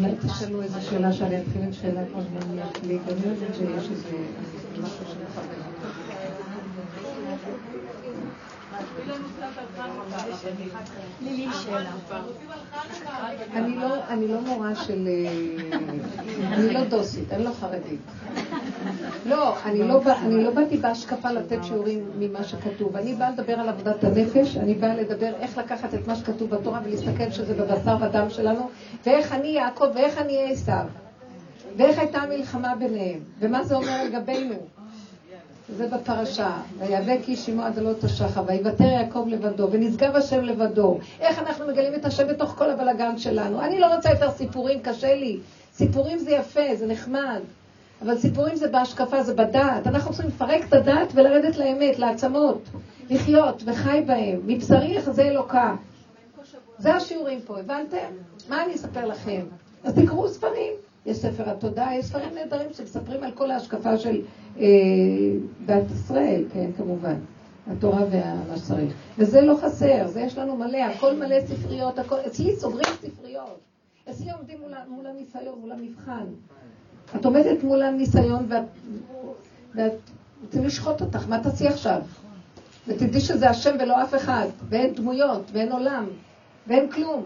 אולי תשאלו איזו שאלה שאני אתחיל עם שאלה כמו זמן לי, אני יודעת שיש איזה משהו שמכוון. אני לא, אני לא מורה של... אה, אני לא דוסית, אני לא חרדית. לא, אני לא, אני לא באתי בהשקפה לתת שיעורים ממה שכתוב. אני באה לדבר על עבודת הנפש, אני באה לדבר איך לקחת את מה שכתוב בתורה ולהסתכל שזה בבשר ודם שלנו, ואיך אני יעקב ואיך אני אהיה עשיו. ואיך הייתה המלחמה ביניהם, ומה זה אומר לגבינו. זה בפרשה, ויאבק איש עמו עד עלות השחר, ויוותר יעקב לבדו, ונשגב השם לבדו. איך אנחנו מגלים את השם בתוך כל הבלגן שלנו? אני לא רוצה יותר סיפורים, קשה לי. סיפורים זה יפה, זה נחמד. אבל סיפורים זה בהשקפה, זה בדעת. אנחנו צריכים לפרק את הדעת ולרדת לאמת, לעצמות. לחיות וחי בהם. מבשרי יחזה אלוקה. זה השיעורים פה, הבנתם? מה אני אספר לכם? אז תקראו ספרים. יש ספר התודה, יש ספרים נהדרים שמספרים על כל ההשקפה של אה, דת ישראל, כן, כמובן. התורה ומה שצריך. וזה לא חסר, זה יש לנו מלא, הכל מלא ספריות, הכל, אצלי סוגרים ספריות. אצלי עומדים מול, מול הניסיון, מול המבחן. את עומדת מול הניסיון ואת, ואת רוצים לשחוט אותך, מה תעשי עכשיו? ותדעי שזה השם ולא אף אחד, ואין דמויות, ואין עולם, ואין כלום.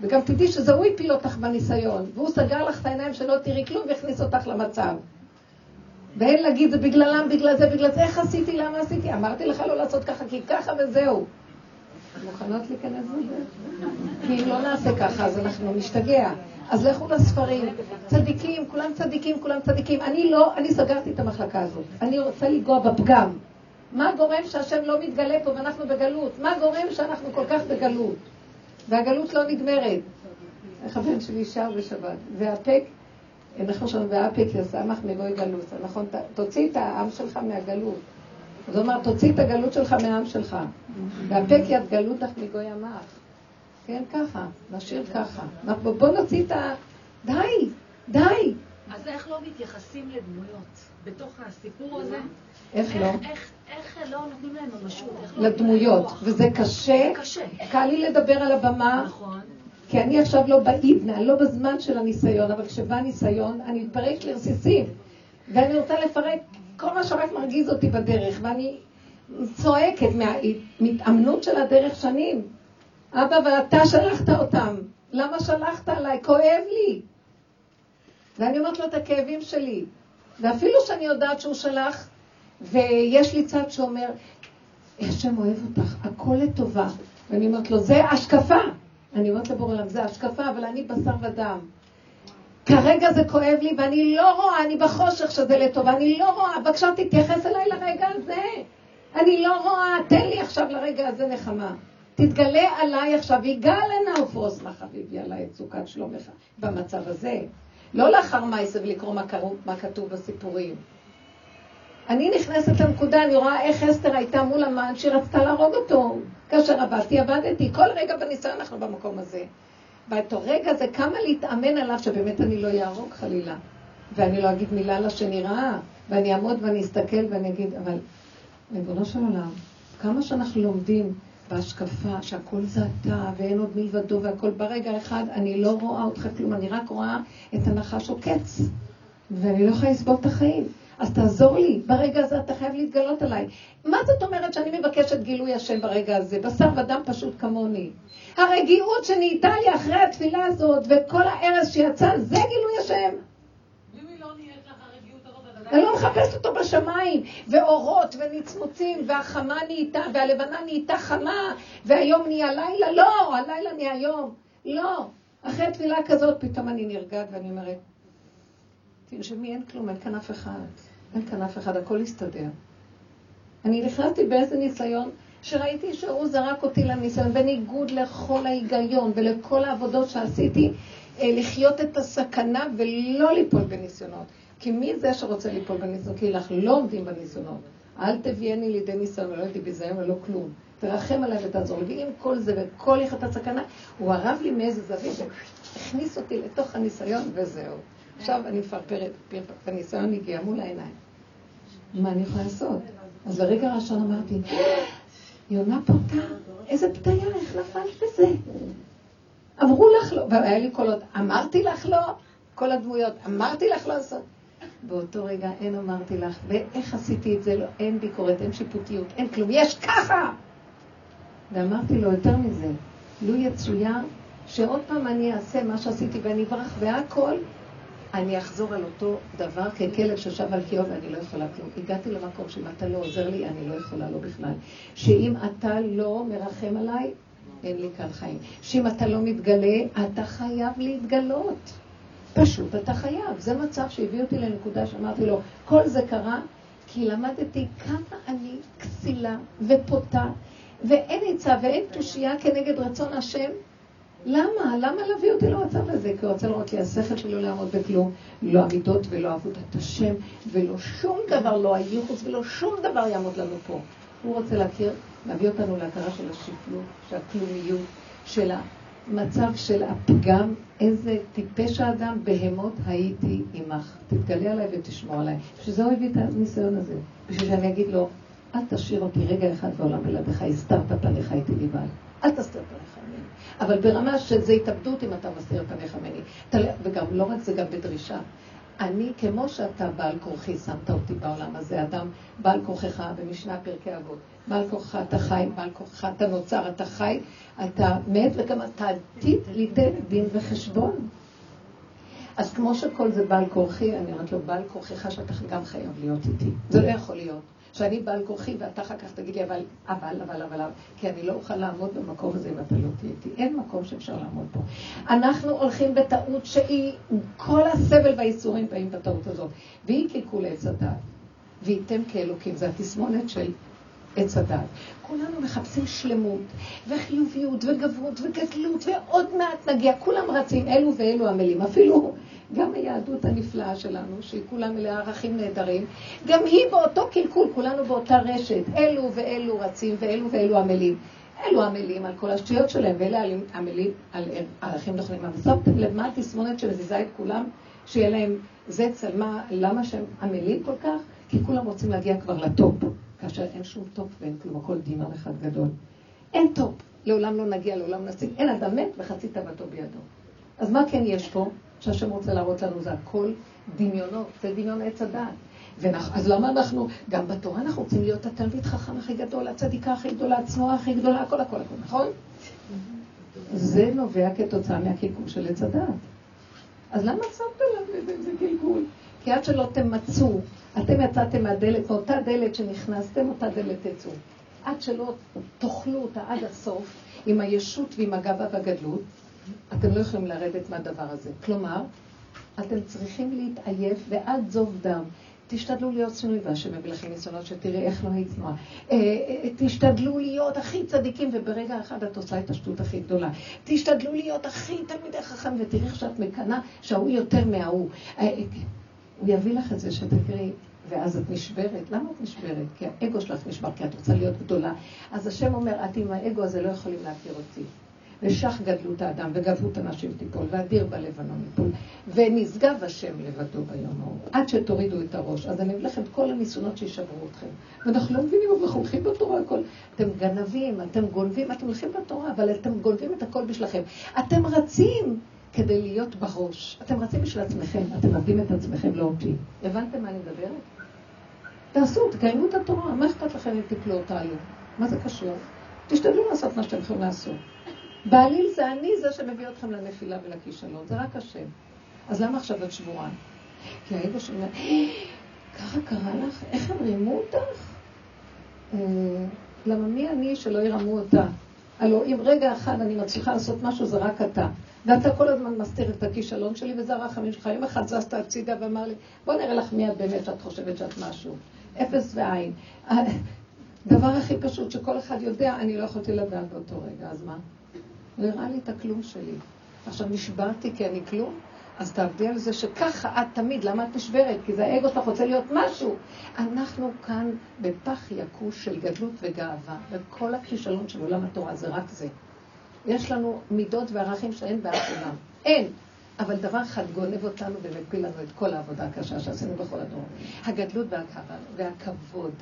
וגם תדעי שזה הוא הפיל אותך בניסיון, והוא סגר לך את העיניים שלא תראי כלום והכניס אותך למצב. ואין להגיד, זה בגללם, בגלל זה, בגלל זה, איך עשיתי, למה עשיתי? אמרתי לך לא לעשות ככה, כי ככה וזהו. מוכנות להיכנס לזה? כי אם לא נעשה ככה, אז אנחנו נשתגע. אז לכו לספרים, צדיקים, כולם צדיקים, כולם צדיקים. אני לא, אני סגרתי את המחלקה הזאת. אני רוצה לנגוע בפגם. מה גורם שהשם לא מתגלה פה ואנחנו בגלות? מה גורם שאנחנו כל כך בגלות? והגלות לא נגמרת. איך הבן שלי שר בשבת. והפק, אנחנו שם, והפק יסמך מגוי גלות. נכון, תוציא את העם שלך מהגלות. זאת אומרת, תוציא את הגלות שלך מהעם שלך. והפק יד גלותך מגוי עמך. כן, ככה, נשאיר ככה. בוא נוציא את ה... די, די. אז איך לא מתייחסים לדמויות בתוך הסיפור הזה? איך לא? איך לא נותנים להם ממשות? לא לדמויות, וזה קשה. קשה. קל לי לדבר על הבמה. נכון. כי אני עכשיו לא בעידנה, לא בזמן של הניסיון, אבל כשבא ניסיון, אני מתפרק לרסיסים. ואני רוצה לפרק כל מה שרק מרגיז אותי בדרך, ואני צועקת מההתאמנות של הדרך שנים. אבא, ואתה שלחת אותם. למה שלחת עליי? כואב לי. ואני אומרת לו את הכאבים שלי. ואפילו שאני יודעת שהוא שלח, ויש לי צד שאומר, השם אוהב אותך, הכל לטובה. ואני אומרת לו, זה השקפה. אני אומרת לבורא עולם, זה השקפה, אבל אני בשר ודם. כרגע זה כואב לי, ואני לא רואה, אני בחושך שזה לטובה, אני לא רואה, בבקשה תתייחס אליי לרגע הזה. אני לא רואה, תן לי עכשיו לרגע הזה נחמה. תתגלה עליי עכשיו, יגאל הנה ופרוס לך חביבי עליי את סוכת שלומך במצב הזה. לא לאחר מעשה ולקרוא מה, מה כתוב בסיפורים. אני נכנסת לנקודה, אני רואה איך אסתר הייתה מול המן שהיא רצתה להרוג אותו. כאשר עבדתי, עבדתי. כל רגע בניסיון אנחנו במקום הזה. באותו רגע זה כמה להתאמן עליו שבאמת אני לא יהרוג חלילה. ואני לא אגיד מילה לה שנראה, ואני אעמוד ואני אסתכל ואני אגיד, אבל ריבונו של עולם, כמה שאנחנו לומדים בהשקפה שהכל זה אתה ואין עוד מלבדו והכל ברגע אחד, אני לא רואה אותך כלום, אני רק רואה את הנחש עוקץ. ואני לא יכולה לסבול את החיים. אז תעזור לי, ברגע הזה אתה חייב להתגלות עליי. מה זאת אומרת שאני מבקשת גילוי השם ברגע הזה? בשר ודם פשוט כמוני. הרגיעות שנהייתה לי אחרי התפילה הזאת, וכל הארז שיצא, זה גילוי השם. אני לא מחפשת אותו בשמיים, ואורות ונצמוצים, והחמה נהייתה, והלבנה נהייתה חמה, והיום נהיה לילה, לא, הלילה נהיה יום, לא. אחרי תפילה כזאת פתאום אני נרגעת ואני אומרת, תנשמי, אין כלום, אין כאן אף אחד. אין כאן אף אחד, הכל יסתדר. אני נכנסתי באיזה ניסיון, שראיתי שהוא זרק אותי לניסיון, בניגוד לכל ההיגיון ולכל העבודות שעשיתי, אה, לחיות את הסכנה ולא ליפול בניסיונות. כי מי זה שרוצה ליפול בניסיונות? כי לך לא עומדים בניסיונות. אל תביאני לידי ניסיון ולא הייתי ביזיון ולא כלום. תרחם עליי ותעזור לי. ועם כל זה וכל יחד הסכנה, הוא הרב לי מאיזה זווית והכניס אותי לתוך הניסיון וזהו. עכשיו אני מפרפרת, הניסיון הגיע מול העיניים. מה אני יכולה לעשות? אז לרגע הראשון אמרתי, יונה פוטה, איזה פתיה, איך נפלת בזה? אמרו לך לא, והיה לי קולות, אמרתי לך לא, כל הדמויות, אמרתי לך לא לעשות. באותו רגע אין אמרתי לך, ואיך עשיתי את זה, לא, אין ביקורת, אין שיפוטיות, אין כלום, יש ככה! ואמרתי לו יותר מזה, לו יצויר שעוד פעם אני אעשה מה שעשיתי ואני אברח והכל, אני אחזור על אותו דבר ככלב ששב על קיאו ואני לא יכולה כלום. הגעתי למקום שאם אתה לא עוזר לי, אני לא יכולה לא בכלל. שאם אתה לא מרחם עליי, אין לי כאן חיים. שאם אתה לא מתגלה, אתה חייב להתגלות. פשוט אתה חייב. זה מצב שהביא אותי לנקודה שאמרתי לו, כל זה קרה כי למדתי כמה אני כסילה ופותה, ואין עצה ואין תושייה כנגד רצון השם. למה? למה להביא אותי למצב הזה? כי הוא רוצה לראות לי השכל שלו לעמוד בכלום, לא המידות ולא עבודת השם, ולא שום דבר, לא הייחוס ולא שום דבר יעמוד לנו פה. הוא רוצה להכיר, להביא אותנו להכרה של השפלות, של הכלומיות, של המצב של הפגם, איזה טיפש האדם, בהמות הייתי עמך. תתגלה עליי ותשמור עליי. בשביל זה הוא הביא את הניסיון הזה. בשביל שאני אגיד לו, אל תשאיר אותי רגע אחד בעולם בלעדיך, הסתרת פניך איתי לבד. אל תסתיר פניך ממני. אבל ברמה שזה התאבדות אם אתה מסתיר פניך ממני. וגם לא רק זה, גם בדרישה. אני, כמו שאתה בעל כורחי, שמת אותי בעולם הזה, אדם בעל כורחך במשנה פרקי אבות. בעל כורחך אתה חי, בעל כורחך אתה נוצר, אתה חי, אתה מת, וגם אתה עתיד ליתן דין וחשבון. אז כמו שכל זה בעל כורחי, אני אומרת לו, בעל כורחך שאתה גם חייב להיות איתי. זה לא יכול להיות. שאני בעל כורחי ואתה אחר כך תגיד לי, אבל, אבל, אבל, אבל, כי אני לא אוכל לעמוד במקום הזה אם אתה לא תהיה איתי. אין מקום שאפשר לעמוד פה. אנחנו הולכים בטעות שהיא, כל הסבל והייסורים באים בטעות הזאת. והיא קלקול עץ הדת. וייתם כאלוקים, זה התסמונת של עץ הדת. כולנו מחפשים שלמות, וחיוביות, וגברות, וגדלות, ועוד מעט נגיע, כולם רצים, אלו ואלו עמלים. אפילו גם היהדות הנפלאה שלנו, שהיא כולה מלאה ערכים נהדרים, גם היא באותו קלקול, כולנו באותה רשת. אלו ואלו רצים, ואלו ואלו עמלים. אלו עמלים על כל השטויות שלהם, ואלה עמלים על ערכים נכונים. אבל שמתם לב מה התסמונת שמזיזה את כולם, שיהיה להם זה צלמה, למה שהם עמלים כל כך? כי כולם רוצים להגיע כבר ל top, כאשר אין שום top ואין כלום, הכל דמיון אחד גדול. אין top, לעולם לא נגיע, לעולם נשיג, אין אדם מת וחצי תאוותו בידו. אז מה כן יש פה? שהשם רוצה להראות לנו, זה הכל דמיונות, זה דמיון עץ הדעת. ונח, אז למה אנחנו, גם בתורה אנחנו רוצים להיות התלמיד חכם הכי גדול, הצדיקה הכי גדולה, הצנועה הכי גדולה, הכל הכל הכל, נכון? זה נובע כתוצאה מהקלקול של עץ הדעת. אז למה שמתם לנו איזה קלקול? כי עד שלא תמצו, אתם יצאתם מהדלת, מאותה דלת שנכנסתם, אותה דלת תצאו. עד שלא תאכלו אותה עד הסוף, עם הישות ועם הגאווה והגדלות, אתם לא יכולים לרדת מהדבר הזה. כלומר, אתם צריכים להתעייף ועד זוב דם. תשתדלו להיות צנועים, והשם מביא לכם ניסיונות שתראי איך לא היית צנועה. אה, אה, תשתדלו להיות הכי צדיקים, וברגע אחד את עושה את השטות הכי גדולה. תשתדלו להיות הכי תלמידי חכם, ותראי איך שאת מקנאה שההוא יותר מההוא. הוא יביא לך את זה שתקראי, ואז את נשברת. למה את נשברת? כי האגו שלך נשבר, כי את רוצה להיות גדולה. אז השם אומר, את עם האגו הזה לא יכולים להכיר אותי. ושך גדלות האדם, וגברות הנשים תיפול, ואדיר בלבנון יפול, ונשגב השם לבדו ביום ההוא, עד שתורידו את הראש. אז אני אביא לכם את כל הניסיונות שישברו אתכם. ואנחנו לא מבינים, אנחנו הולכים בתורה הכל. אתם גנבים, אתם גונבים, אתם הולכים בתורה, אבל אתם גונבים את הכל בשבילכם. אתם רצים כדי להיות בראש. אתם רצים בשביל עצמכם, אתם מאבדים את עצמכם, לא אותי. הבנתם מה אני מדברת? תעשו, תקיימו את התורה, מה אכפת לכם אם תפלו אותה היום? מה זה קשור? תשתדלו לעשות מה שאתם יכולים לעשות. בעליל זה אני זה שמביא אתכם לנפילה ולכישלון, זה רק השם. אז למה עכשיו את שבורה? כי האגו שאומר, אה, ככה קרה לך? איך הם רימו אותך? אה, למה מי אני שלא ירמו אותה? הלוא אם רגע אחד אני מצליחה לעשות משהו, זה רק אתה. ואתה כל הזמן מסתיר את הכישלון שלי, וזה הרחמים שלך. יום אחד זזת הצידה ואמר לי, בוא נראה לך מי את באמת שאת חושבת שאת משהו. אפס ועין. דבר הכי פשוט שכל אחד יודע, אני לא יכולתי לדעת באותו רגע, אז מה? לא הראה לי את הכלום שלי. עכשיו נשברתי כי אני כלום, אז תעבדי על זה שככה את תמיד, למה את נשברת? כי זה האגו שלך רוצה להיות משהו. אנחנו כאן בפח יקוש של גדלות וגאווה, וכל הכישלון של עולם התורה זה רק זה. יש לנו מידות וערכים שאין באף עולם. אין. אבל דבר אחד גונב אותנו ומפיל לנו את כל העבודה הקשה שעשינו בכל הדור. הגדלות והכבוד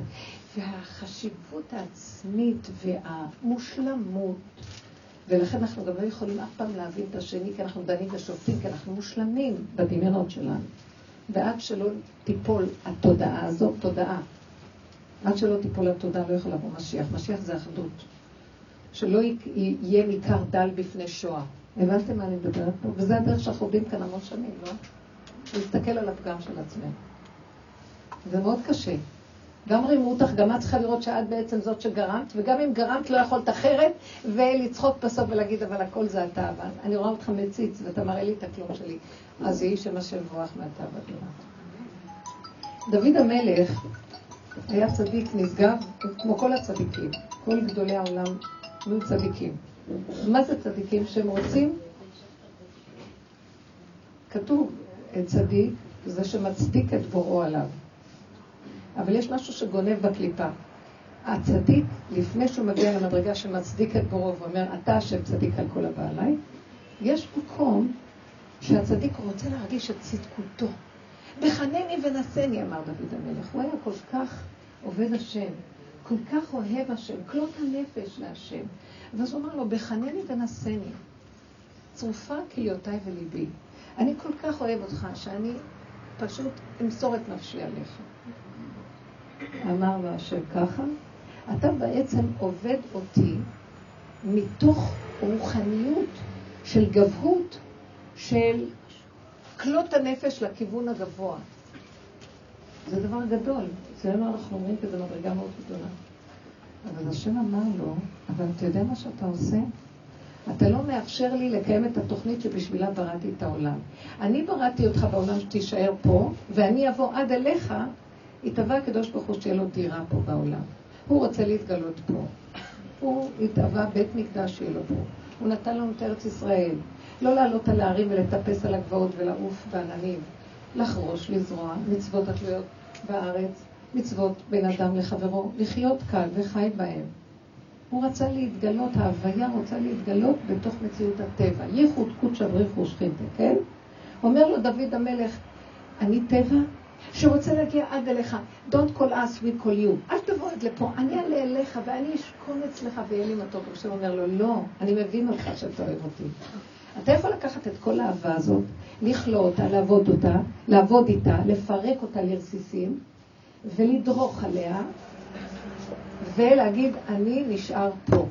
והחשיבות העצמית והמושלמות ולכן אנחנו גם לא יכולים אף פעם להבין את השני, כי אנחנו דנים ושופטים, כי אנחנו מושלמים בדמיונות שלנו. ועד שלא תיפול התודעה הזאת, תודעה, עד שלא תיפול התודעה לא יכול לבוא משיח. משיח זה אחדות. שלא יהיה מכר דל בפני שואה. הבנתם מה אני מדברת פה? וזה הדרך שאנחנו עובדים כאן המון שנים, לא? להסתכל על הפגם של עצמנו. זה מאוד קשה. גם רימו אותך, גם את צריכה לראות שאת בעצם זאת שגרמת, וגם אם גרמת לא יכולת אחרת, ולצחוק בסוף ולהגיד, אבל הכל זה אתה, אבל אני רואה אותך מציץ, ואתה מראה לי את הכלום שלי. אז יהי שם השם בורח מעתה ועד דוד המלך היה צדיק נשגב, כמו כל הצדיקים, כל גדולי העולם היו צדיקים. מה זה צדיקים? שהם רוצים, כתוב צדיק, זה שמצדיק את בוראו עליו. אבל יש משהו שגונב בקליפה. הצדיק, לפני שהוא מגיע למדרגה שמצדיק את בוראו ואומר, אתה השם צדיק על כל הבא עליי, יש מקום שהצדיק רוצה להרגיש את צדקותו. בחנני ונשני, אמר דוד המלך. הוא היה כל כך עובד השם, כל כך אוהב השם, כלות הנפש להשם. ואז הוא אמר לו, בחנני ונשני, צרופה כליותיי וליבי. אני כל כך אוהב אותך, שאני פשוט אמסור את נפשי עליך. אמר לו השם ככה, אתה בעצם עובד אותי מתוך רוחניות של גבהות של כלות הנפש לכיוון הגבוה. זה דבר גדול. אצלנו אנחנו אומרים כזה מדרגה מאוד גדולה. אבל השם אמר לו, אבל אתה יודע מה שאתה עושה? אתה לא מאפשר לי לקיים את התוכנית שבשבילה בראתי את העולם. אני בראתי אותך בעולם שתישאר פה, ואני אבוא עד אליך, יתבע הקדוש ברוך הוא שתהיה לו דירה פה בעולם. הוא רוצה להתגלות פה. הוא התאווה בית מקדש שיהיה לו פה. הוא נתן לנו את ארץ ישראל. לא לעלות על ההרים ולטפס על הגבעות ולעוף בעננים. לחרוש, לזרוע, מצוות התלויות בארץ, מצוות בין אדם לחברו, לחיות כאן וחי בהם. הוא רצה להתגלות, ההוויה רוצה להתגלות בתוך מציאות הטבע. ייחוד קודשא בריחו שכינתה, כן? אומר לו דוד המלך, אני טבע שרוצה להגיע עד אליך. Don't call us, we call you. אל תבוא עד לפה, אני אעלה אליך ואני אשכון אצלך ויהיה לי מתוק. השם אומר לו, לא, אני מבין אותך שאתה אוהב אותי. אתה יכול לקחת את כל האהבה הזאת, לכלוא אותה, לעבוד אותה, לעבוד איתה, לפרק אותה לרסיסים, ולדרוך עליה, ולהגיד, אני נשאר פה.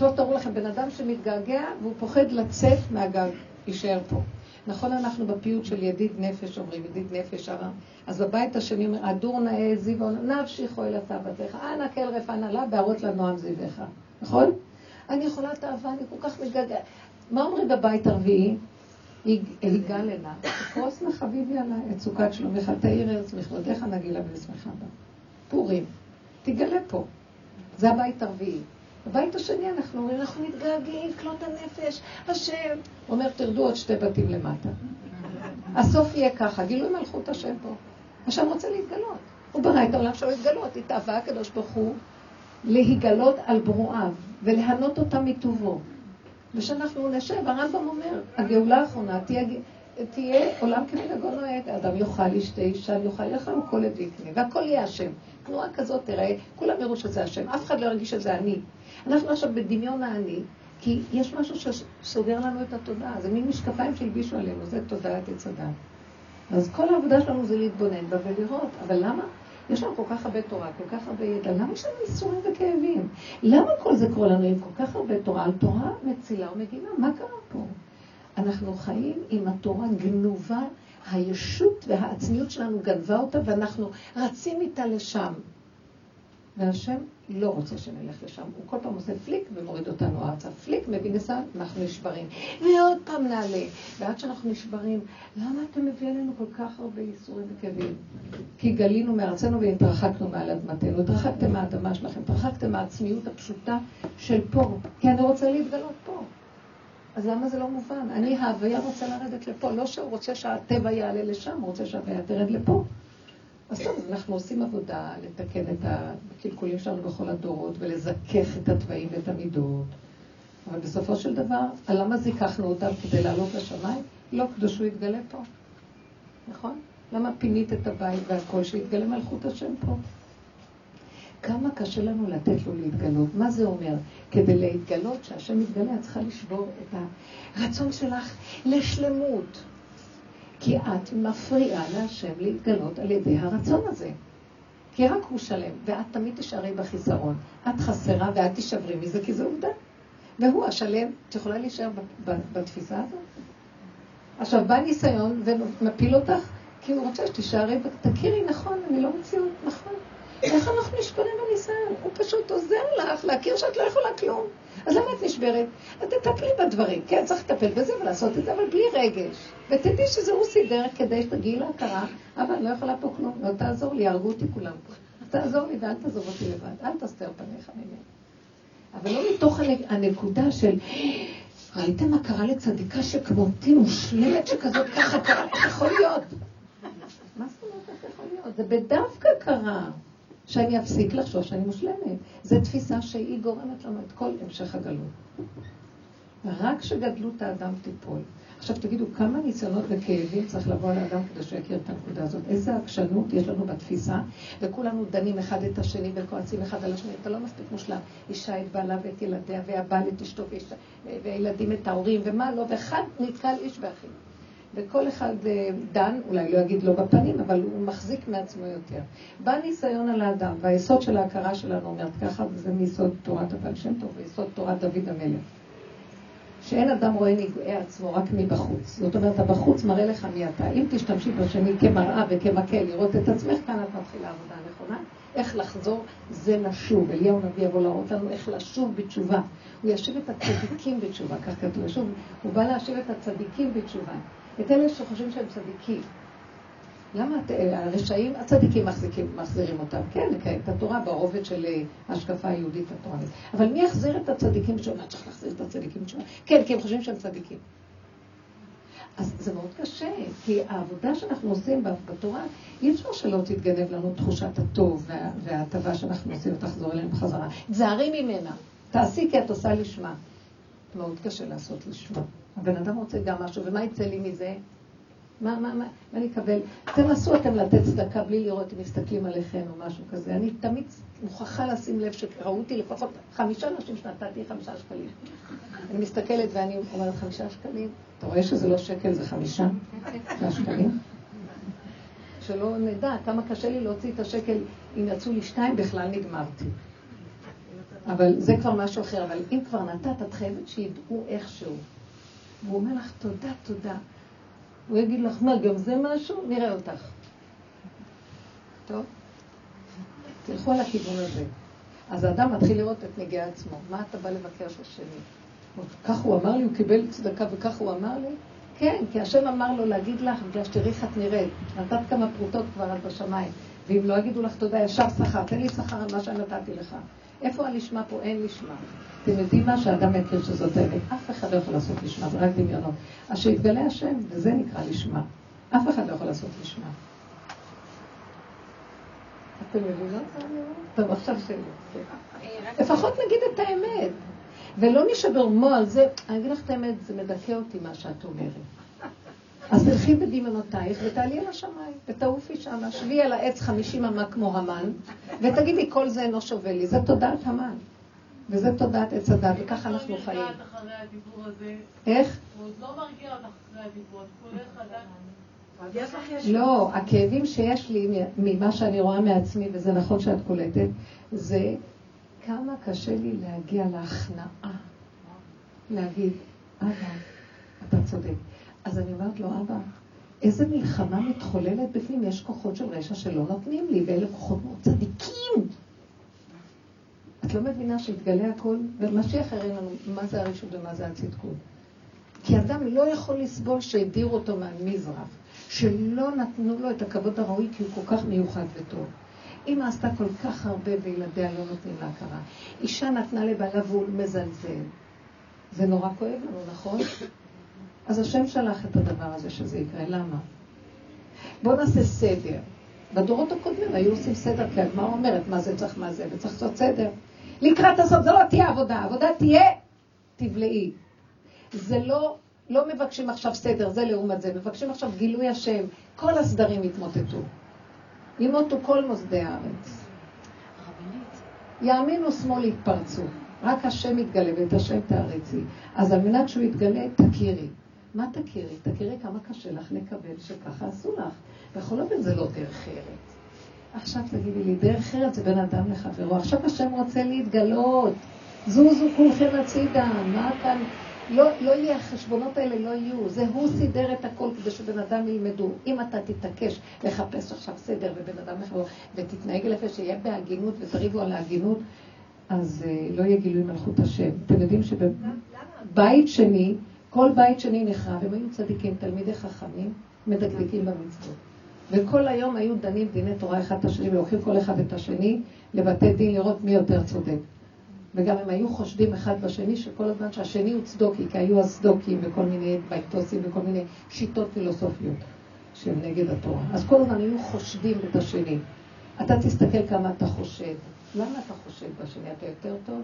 לא תראו לכם, בן אדם שמתגעגע והוא פוחד לצאת מהגג, יישאר פה. נכון, אנחנו בפיוט של ידיד נפש אומרים, ידיד נפש הרע. אז בבית השני אומר, הדור נאה זיו, נפשיכו אל הסבתך, אנא כל רפא נעלה, בהרות לנועם זיווך. נכון? אני יכולה האהבה, אני כל כך מתגעגע. מה אומרים בבית הרביעי? היגל הנה, תפרוס מחביבי עליי את סוכת שלומך, תאיר ארץ מכבודיך נגילה ונשמחה בה. פורים, תגלה פה. זה הבית הרביעי. בבית השני אנחנו אומרים, אנחנו מתגעגעים, כלות הנפש, השם. הוא אומר, תרדו עוד שתי בתים למטה. הסוף יהיה ככה, גילוי מלכות השם פה. השם רוצה להתגלות. הוא ברא את העולם שלו להתגלות, התאווה הקדוש ברוך הוא להיגלות על ברואיו ולהנות אותם מטובו. ושאנחנו נשב, הרמב"ם אומר, הגאולה האחרונה תהיה, תהיה עולם כמנהגו נוהג, האדם יאכל, ישתה, אישה, יאכל, יאכל כל עד יקנה, והכל יהיה השם. תנועה כזאת תראה, כולם יראו שזה השם, אף אחד לא ירגיש שזה אני. אנחנו עכשיו בדמיון האני, כי יש משהו שסוגר לנו את התודעה, זה מין משקפיים שהלבישו עלינו, זה תודעת עץ הדת. אז כל העבודה שלנו זה להתבונן בה ולראות, אבל למה? יש לנו כל כך הרבה תורה, כל כך הרבה ידע, למה יש לנו ייסורים וכאבים? למה כל זה קורה לנו עם כל כך הרבה תורה? על תורה מצילה ומגינה, מה קרה פה? אנחנו חיים עם התורה גנובה, הישות והעצמיות שלנו גנבה אותה, ואנחנו רצים איתה לשם. והשם לא רוצה שנלך לשם. הוא כל פעם עושה פליק ומוריד אותנו ארצה. פליק מביא נסע, אנחנו נשברים. ועוד פעם נעלה. ועד שאנחנו נשברים, למה אתה מביא עלינו כל כך הרבה ייסורים וכאבים? כי גלינו מארצנו והתרחקנו מעל אדמתנו. התרחקתם מהאדמה שלכם, התרחקתם מהעצמיות הפשוטה של פה. כי אני רוצה להתגלות פה. אז למה זה לא מובן? אני, ההוויה רוצה לרדת לפה. לא שהוא רוצה שהטבע יעלה לשם, הוא רוצה שההוויה תרד לפה. אז טוב, אנחנו עושים עבודה לתקן את הקלקולים שלנו בכל הדורות ולזכך את התוואים ואת המידות. אבל בסופו של דבר, למה זיככנו אותם כדי לעלות לשמיים? לא, שהוא יתגלה פה. נכון? למה פינית את הבית והכל שיתגלה מלכות השם פה? כמה קשה לנו לתת לו להתגלות. מה זה אומר? כדי להתגלות, שהשם יתגלה, את צריכה לשבור את הרצון שלך לשלמות. כי את מפריעה להשם להתגלות על ידי הרצון הזה. כי רק הוא שלם, ואת תמיד תישארי בחיסרון. את חסרה ואת תישברי מזה, כי זו עובדה. והוא השלם, את יכולה להישאר בתפיסה הזאת? עכשיו, בא ניסיון ומפיל אותך, כי הוא רוצה שתישארי, תכירי, נכון, אני לא מציאות, נכון. איך אנחנו נשברים בניסיון? הוא פשוט עוזר לך להכיר שאת לא יכולה כלום. אז למה את נשברת? אז תטפלי בדברים. כן, צריך לטפל בזה ולעשות את זה, אבל בלי רגש. ותדעי שזה הוא סידר כדי שתגיעי להכרה, אבל אני לא יכולה פה כלום, לא תעזור לי, יהרגו אותי כולם. תעזור לי ואל תעזוב אותי לבד, אל תסתר פניך ממני. אבל לא מתוך הנקודה של, ראיתם מה קרה לצדיקה שכמותי מושלמת שכזאת ככה קרה? איך יכול להיות? מה זאת אומרת איך יכול להיות? זה בדווקא קרה. שאני אפסיק לחשוב שאני מושלמת. זו תפיסה שהיא גורמת לנו את כל המשך הגלות. רק כשגדלות האדם תיפול. עכשיו תגידו, כמה ניסיונות וכאבים צריך לבוא על האדם כדי שיכיר את הנקודה הזאת? איזה עקשנות יש לנו בתפיסה, וכולנו דנים אחד את השני וכועצים אחד על השני. אתה לא מספיק מושלם. אישה את בעלה ואת ילדיה, והבעל את אשתו, וילדים את ההורים, ומה לא, ואחד נתקל איש באחיו. וכל אחד אה, דן, אולי לא יגיד לא בפנים, אבל הוא מחזיק מעצמו יותר. בא ניסיון על האדם, והיסוד של ההכרה שלנו אומרת ככה, וזה מיסוד תורת הבעל שם טוב, ויסוד תורת דוד המלך. שאין אדם רואה נגועי עצמו רק מבחוץ. זאת אומרת, הבחוץ מראה לך מי אתה. אם תשתמשי בשני כמראה וכמקל לראות את עצמך, כאן את מתחילה עבודה נכונה. איך לחזור, זה לשוב. אליהו נביא יבוא להראות לנו איך לשוב בתשובה. הוא ישיב את הצדיקים בתשובה, כך כתוב. שוב, הוא בא להשיב את הצדיקים בתשובה. את אלה שחושבים שהם צדיקים. למה אה, הרשעים, הצדיקים מחזיקים, מחזירים אותם? כן, לקיים את התורה ברובד של אה, ההשקפה היהודית התורנית. אבל מי יחזיר את הצדיקים בתשובה? מה צריך להחזיר את הצדיקים בתשובה? כן, כי הם חושבים שהם צדיקים. אז זה מאוד קשה, כי העבודה שאנחנו עושים בתורה, אי אפשר שלא תתגנב לנו תחושת הטוב וההטבה שאנחנו עושים ותחזור אלינו בחזרה. תזהרי ממנה, תעשי כי את עושה לשמה. מאוד קשה לעשות לשמה. הבן אדם רוצה גם משהו, ומה יצא לי מזה? מה, מה, מה, מה אני אקבל? תנסו אתם לתת צדקה בלי לראות אם מסתכלים עליכם או משהו כזה. אני תמיד מוכרחה לשים לב שראו אותי לפחות חמישה אנשים שנתתי חמישה שקלים. אני מסתכלת ואני אומרת חמישה שקלים, אתה רואה שזה לא שקל, זה חמישה? חמישה שקלים? שלא נדע כמה קשה לי להוציא את השקל, אם יצאו לי שתיים בכלל נגמרתי. אבל זה כבר משהו אחר, אבל אם כבר נתת, את חייבת שידעו איכשהו. והוא אומר לך, תודה, תודה. הוא יגיד לך, מה, גם זה משהו? נראה אותך. טוב? תלכו על הכיוון הזה. אז האדם מתחיל לראות את נגיע עצמו. מה אתה בא לבקר של השני? כך הוא אמר לי, הוא קיבל צדקה וכך הוא אמר לי? כן, כי השם אמר לו להגיד לך, בגלל שתראי איך את נראית. נתת כמה פרוטות כבר עד בשמיים. ואם לא יגידו לך תודה, ישר שכר, תן לי שכר על מה שנתתי לך. איפה הלשמה פה? אין לשמה. אתם יודעים מה? שאדם יכיר שזאת האמת. אף אחד לא יכול לעשות לשמה, זה רק דמיונות. אז שיתגלה השם, וזה נקרא לשמה. אף אחד לא יכול לעשות לשמה. אתם מבינות טוב, עכשיו שלי. כן. לפחות נגיד את האמת. ולא נשבר מוע על זה. אני אגיד לך את האמת, זה מדכא אותי מה שאת אומרת. אז תלכי בדמיונותייך ותעלי אל השמיים, ותעופי שם, שבי על העץ חמישים אמה כמו המן, ותגידי, כל זה אינו שווה לי. זה תודעת המן. וזה תודעת עץ הדת, וככה אנחנו חיים. איך? הוא עוד לא מרגיע אותך אחרי הדיבור, לא, הכאבים שיש לי ממה שאני רואה מעצמי, וזה נכון שאת קולטת, זה כמה קשה לי להגיע להכנעה. להגיד, אבא, אתה צודק. אז אני אומרת לו, אבא, איזה מלחמה מתחוללת בפנים, יש כוחות של רשע שלא נותנים לי, ואלה כוחות מאוד צדיקים. את לא מבינה שהתגלה הכל, ומשיח הרי לנו מה זה הרשות ומה זה הצדקות. כי אדם לא יכול לסבול שהדירו אותו מהמזרח, שלא נתנו לו את הכבוד הראוי כי הוא כל כך מיוחד וטוב. אמא עשתה כל כך הרבה וילדיה לא נותנים לה הכרה. אישה נתנה לבעלה והוא מזלזל. זה נורא כואב לנו, נכון? אז השם שלח את הדבר הזה שזה יקרה. למה? בואו נעשה סדר. בדורות הקודמים היו עושים סדר, כי הגמרא אומרת מה זה צריך, מה זה, וצריך לעשות סדר. לקראת הסוף, זה לא תהיה עבודה, עבודה תהיה, תבלעי. זה לא, לא מבקשים עכשיו סדר, זה לעומת זה, מבקשים עכשיו גילוי השם, כל הסדרים יתמוטטו. ימותו כל מוסדי הארץ. יאמינו שמאל יתפרצו. רק השם יתגלה ואת השם תעריצי. אז על מנת שהוא יתגלה, תכירי. מה תכירי? תכירי כמה קשה לך לקבל שככה עשו לך. בכל אופן זה לא דרך ארץ. עכשיו תגידי לי, דרך ארץ זה בין אדם לחברו. עכשיו השם רוצה להתגלות. זוזו כולכם הצידה, מה כאן? לא, לא יהיה, החשבונות האלה לא יהיו. זה הוא סידר את הכל כדי שבן אדם ילמדו. אם אתה תתעקש לחפש עכשיו סדר ובן אדם לחברו, ותתנהג אליך שיהיה בהגינות ותריבו על ההגינות, אז uh, לא יהיה גילוי מלכות השם. אתם יודעים שבבית שני, כל בית שני נחרב, הם היו צדיקים, תלמידי חכמים, מדקדקים במצוות. וכל היום היו דנים דיני תורה אחד את השני, ולוקחים כל אחד את השני לבתי דין לראות מי יותר צודק. וגם הם היו חושדים אחד בשני שכל הזמן שהשני הוא צדוקי, כי היו הסדוקים וכל מיני בייטוסים וכל מיני שיטות פילוסופיות שהן נגד התורה. אז כל הזמן היו חושדים את השני. אתה תסתכל כמה אתה חושד. למה אתה חושד בשני? אתה יותר טוב?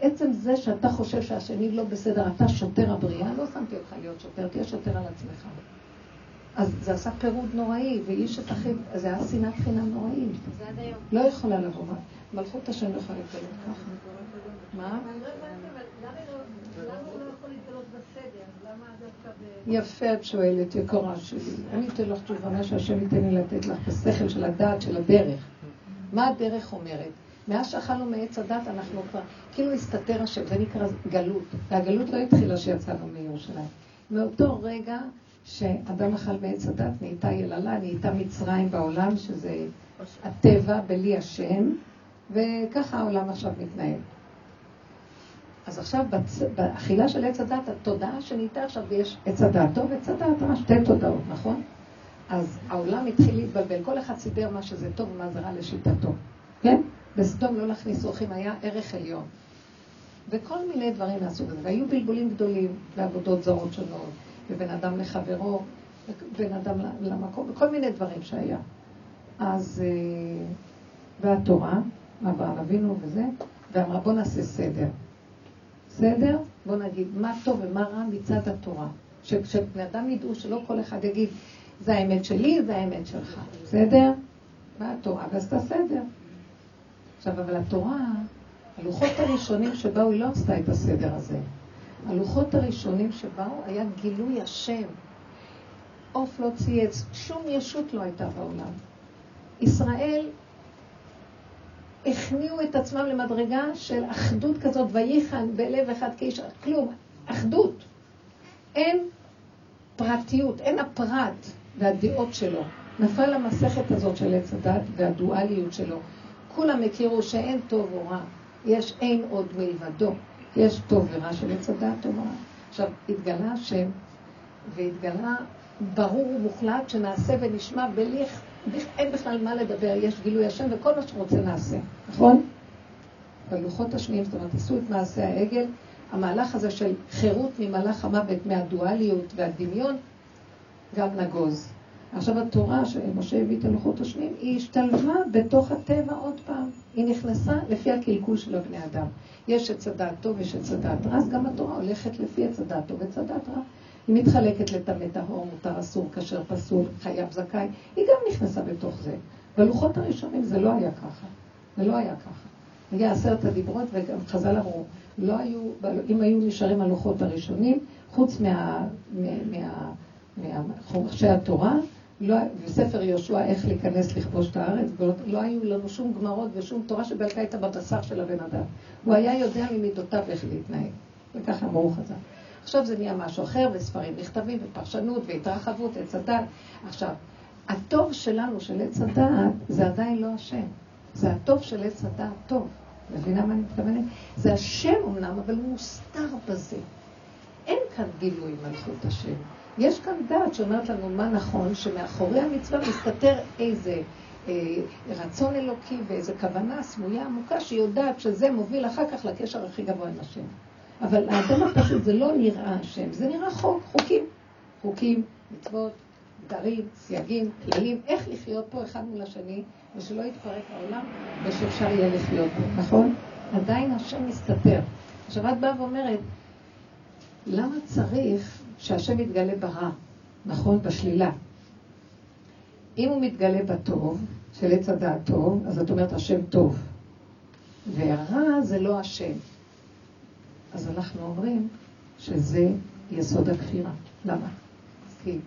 עצם זה שאתה חושב שהשני לא בסדר, אתה שוטר הבריאה, לא שמתי אותך להיות שוטר, תהיה שוטר על עצמך. אז זה עשה פירוד נוראי, ואיש את אחיו, זה היה שנאת חינם נוראי. זה עד היום. לא יכולה לבוא. מלכות השם לא יכולה להתגלות ככה. מה? יפה את שואלת, יקרה שלי. אני אתן לך תשובה, מה שהשם ייתן לי לתת לך, בשכל של הדעת, של הדרך. מה הדרך אומרת? מאז שאכלנו מעץ הדת אנחנו כבר, כאילו הסתתר השם, זה נקרא גלות. והגלות לא התחילה שיצאנו מירושלים. מאותו רגע שאדם אכל מעץ הדת, נהייתה יללה, נהייתה מצרים בעולם, שזה הטבע בלי השם, וככה העולם עכשיו מתנהל. אז עכשיו, בצ... באכילה של עץ הדת, התודעה שנהייתה עכשיו, יש עץ הדת טוב ועץ הדת רע, שתי תודעות, נכון? אז העולם התחיל להתבלבל, כל אחד סידר מה שזה טוב ומה זה רע לשיטתו, כן? בסדום לא להכניס אורחים היה ערך עליון. וכל מיני דברים מהסוג הזה. והיו בלבולים גדולים בעבודות זרות שונות, ובין אדם לחברו, ובין אדם למקום, וכל מיני דברים שהיה. אז, אה, והתורה, אברהם אבינו וזה, ואמרה בוא נעשה סדר. בסדר? בוא נגיד מה טוב ומה רע מצד התורה. שבני אדם ידעו שלא כל אחד יגיד, זה האמת שלי, זה האמת שלך. בסדר? מה התורה? ואז אתה סדר. עכשיו, אבל התורה, הלוחות הראשונים שבאו, היא לא עשתה את הסדר הזה. הלוחות הראשונים שבאו, היה גילוי השם. עוף לא צייץ, שום ישות לא הייתה בעולם. ישראל הכניעו את עצמם למדרגה של אחדות כזאת, ויחן בלב אחד כאיש, כלום, אחדות. אין פרטיות, אין הפרט והדעות שלו. נפל המסכת הזאת של עץ הדת והדואליות שלו. כולם הכירו שאין טוב או רע, יש אין עוד מלבדו. יש טוב ורע של עץ הדת או רע. עכשיו, התגלה השם, והתגלה ברור ומוחלט שנעשה ונשמע בלי אין בכלל מה לדבר, יש גילוי השם וכל מה שרוצה נעשה, נכון? בלוחות השניים, זאת אומרת, עשו את מעשה העגל, המהלך הזה של חירות ממלאך המוות, מהדואליות והדמיון, גם נגוז. עכשיו התורה שמשה הביא את הלוחות השניים, היא השתלבה בתוך הטבע עוד פעם. היא נכנסה לפי הקלקול של הבני אדם. יש עץ הדעת טוב, יש עץ הדעת רע, אז גם התורה הולכת לפי עץ הדעת טוב ועץ הדעת רע. היא מתחלקת לטמא טהור, מותר אסור, כשר פסול, חייב זכאי, היא גם נכנסה בתוך זה. בלוחות הראשונים זה לא היה ככה. זה לא היה ככה. היה עשרת הדיברות, וגם חז"ל אמרו, לא היו, אם היו נשארים הלוחות הראשונים, חוץ מה, מה, מה, מהחורשי התורה, לא, וספר יהושע איך להיכנס לכבוש את הארץ, לא, לא היו לנו שום גמרות ושום תורה שבלקה הייתה בבשר של הבן אדם. הוא היה יודע ממידותיו איך להתנהג. וככה אמרו חז"ל. עכשיו זה נהיה משהו אחר, וספרים נכתבים, ופרשנות, והתרחבות, עץ הדת. עכשיו, הטוב שלנו, של עץ הדעת, זה עדיין לא השם. זה הטוב של עץ הדעת טוב. מבינה מה אני מתכוונת? זה השם אמנם, אבל הוא מוסתר בזה. אין כאן גילוי מלכות השם. יש כאן דעת שאומרת לנו מה נכון, שמאחורי המצווה מסתתר איזה אה, רצון אלוקי ואיזה כוונה סמויה עמוקה, שהיא יודעת שזה מוביל אחר כך לקשר הכי גבוה עם השם. אבל האדם הפשוט זה לא נראה השם, זה נראה חוק, חוקים. חוקים, מצוות, דרים, סייגים, כללים, איך לחיות פה אחד מול השני, ושלא יתפרק העולם, ושאפשר יהיה לחיות פה, נכון? עדיין השם מסתתר. עכשיו את באה ואומרת, למה צריך שהשם יתגלה ברע, נכון? בשלילה. אם הוא מתגלה בטוב, של עץ הדעת טוב, אז את אומרת השם טוב. והרע זה לא השם. אז אנחנו אומרים שזה יסוד הכפירה. למה? כי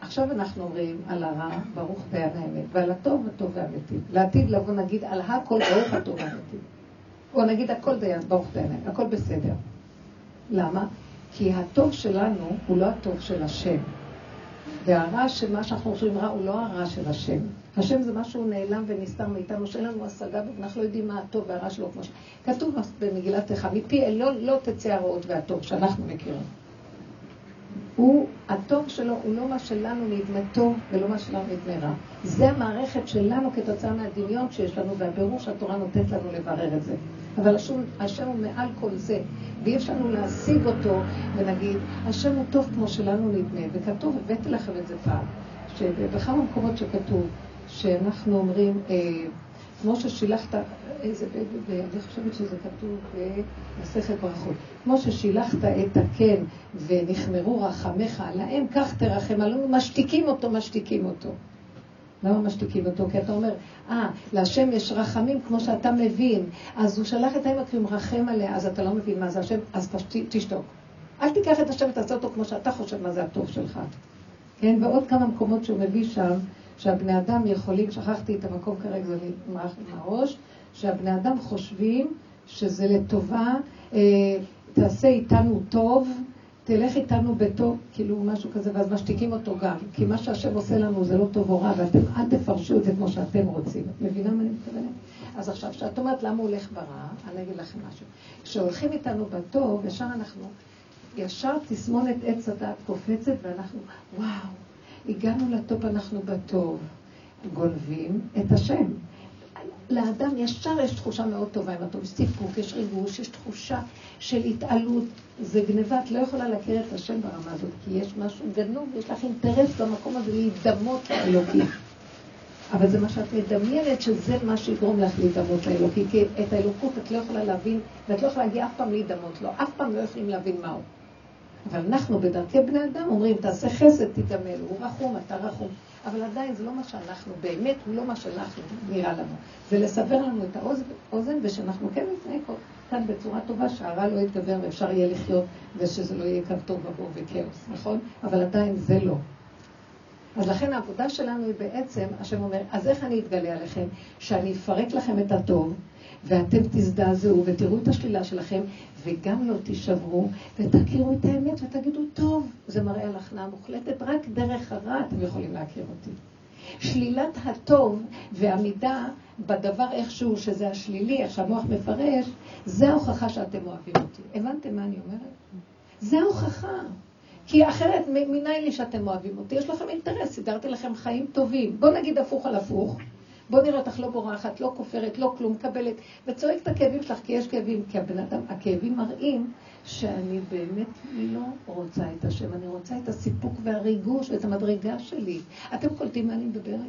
עכשיו אנחנו אומרים על הרע, ברוך דיין האמת, ועל הטוב, הטוב והמתים. לעתיד לבוא נגיד על הכל ברוך הטוב והמתים. או נגיד הכל דיין, ברוך דיין האמת, הכל בסדר. למה? כי הטוב שלנו הוא לא הטוב של השם. והרע של מה שאנחנו חושבים רע הוא לא הרע של השם. השם זה משהו נעלם ונסתר מאיתנו, שאין לנו השגה, ואנחנו לא יודעים מה הטוב והרע שלו, כמו ש... כתוב במגילת איכה, מפי אלון לא תצא הרעות והטוב, שאנחנו מכירים. הוא, הטוב שלו הוא לא מה שלנו נדמה טוב ולא מה שלנו נדמה רע. זה המערכת שלנו כתוצאה מהדמיון שיש לנו, והבירור שהתורה נותנת לנו לברר את זה. אבל השם, השם הוא מעל כל זה, ואי אפשר לנו להשיג אותו ולהגיד, השם הוא טוב כמו שלנו נדמה. וכתוב, הבאתי לכם את זה פעם, שבכמה מקומות שכתוב, שאנחנו אומרים, אה, כמו ששילחת, איזה, אני חושבת שזה כתוב במסכת ברכות, כמו ששילחת את הקן ונחמרו רחמך עליהם, כך תרחם עלינו, משתיקים אותו, משתיקים אותו. למה משתיקים אותו? כי אתה אומר, אה, להשם יש רחמים כמו שאתה מבין, אז הוא שלח את כי הוא מרחם עליה, אז אתה לא מבין מה זה השם, אז תשתוק. אל תיקח את השם ותעשה אותו כמו שאתה חושב מה זה הטוב שלך. כן, ועוד כמה מקומות שהוא מביא שם, שהבני אדם יכולים, שכחתי את המקום כרגע, זה נמרח עם הראש, שהבני אדם חושבים שזה לטובה, אה, תעשה איתנו טוב, תלך איתנו בטוב, כאילו משהו כזה, ואז משתיקים אותו גם. כי מה שהשם עושה לנו זה לא טוב או רע, ואתם אל תפרשו את זה כמו שאתם רוצים. את מבינה מה אני מתכוונת? אז עכשיו, כשאת אומרת למה הוא הולך ברע, אני אגיד לכם משהו. כשהולכים איתנו בטוב, ישר אנחנו, ישר תסמונת עץ הדעת קופצת, ואנחנו, וואו, הגענו לטוב, אנחנו בטוב. גונבים את השם. לאדם ישר יש תחושה מאוד טובה עם הטוב, יש סיפוק, יש ריגוש, יש תחושה של התעלות. זה גניבה, את לא יכולה להכיר את השם ברמה הזאת, כי יש משהו גנוב, יש לך אינטרס במקום הזה להידמות לאלוקים. אבל זה מה שאת מדמיינת, שזה מה שיגרום לך להידמות לאלוקים, כי את האלוקות את לא יכולה להבין, ואת לא יכולה להגיע אף פעם להידמות לו, אף פעם לא יכולים להבין מהו. אבל אנחנו בדרכי בני אדם אומרים, תעשה חסד, תיגמל, הוא רחום, אתה רחום. אבל עדיין זה לא מה שאנחנו, באמת לא מה שאנחנו נראה לנו. זה לסבר לנו את האוזן, ושאנחנו כן נתנהג כאן בצורה טובה, שהרע לא יתגבר ואפשר יהיה לחיות, ושזה לא יהיה כאן טוב עבור וכאוס, נכון? אבל עדיין זה לא. אז לכן העבודה שלנו היא בעצם, השם אומר, אז איך אני אתגלה עליכם? שאני אפרק לכם את הטוב, ואתם תזדעזעו ותראו את השלילה שלכם, וגם לא תישברו, ותכירו את האמת ותגידו, טוב, זה מראה על הכנעה מוחלטת, רק דרך הרע אתם יכולים להכיר אותי. שלילת הטוב ועמידה בדבר איכשהו, שזה השלילי, איך שהמוח מפרש, זה ההוכחה שאתם אוהבים אותי. הבנתם מה אני אומרת? זה ההוכחה. כי אחרת, מניין לי שאתם אוהבים אותי? יש לכם אינטרס, סידרתי לכם חיים טובים. בואו נגיד הפוך על הפוך. בוא נראה אותך לא בורחת, לא כופרת, לא כלום, מקבלת, וצועקת את הכאבים שלך, כי יש כאבים, כי הבן אדם, הכאבים מראים שאני באמת לא רוצה את השם, אני רוצה את הסיפוק והריגוש ואת המדרגה שלי. אתם קולטים מה אני מדברת?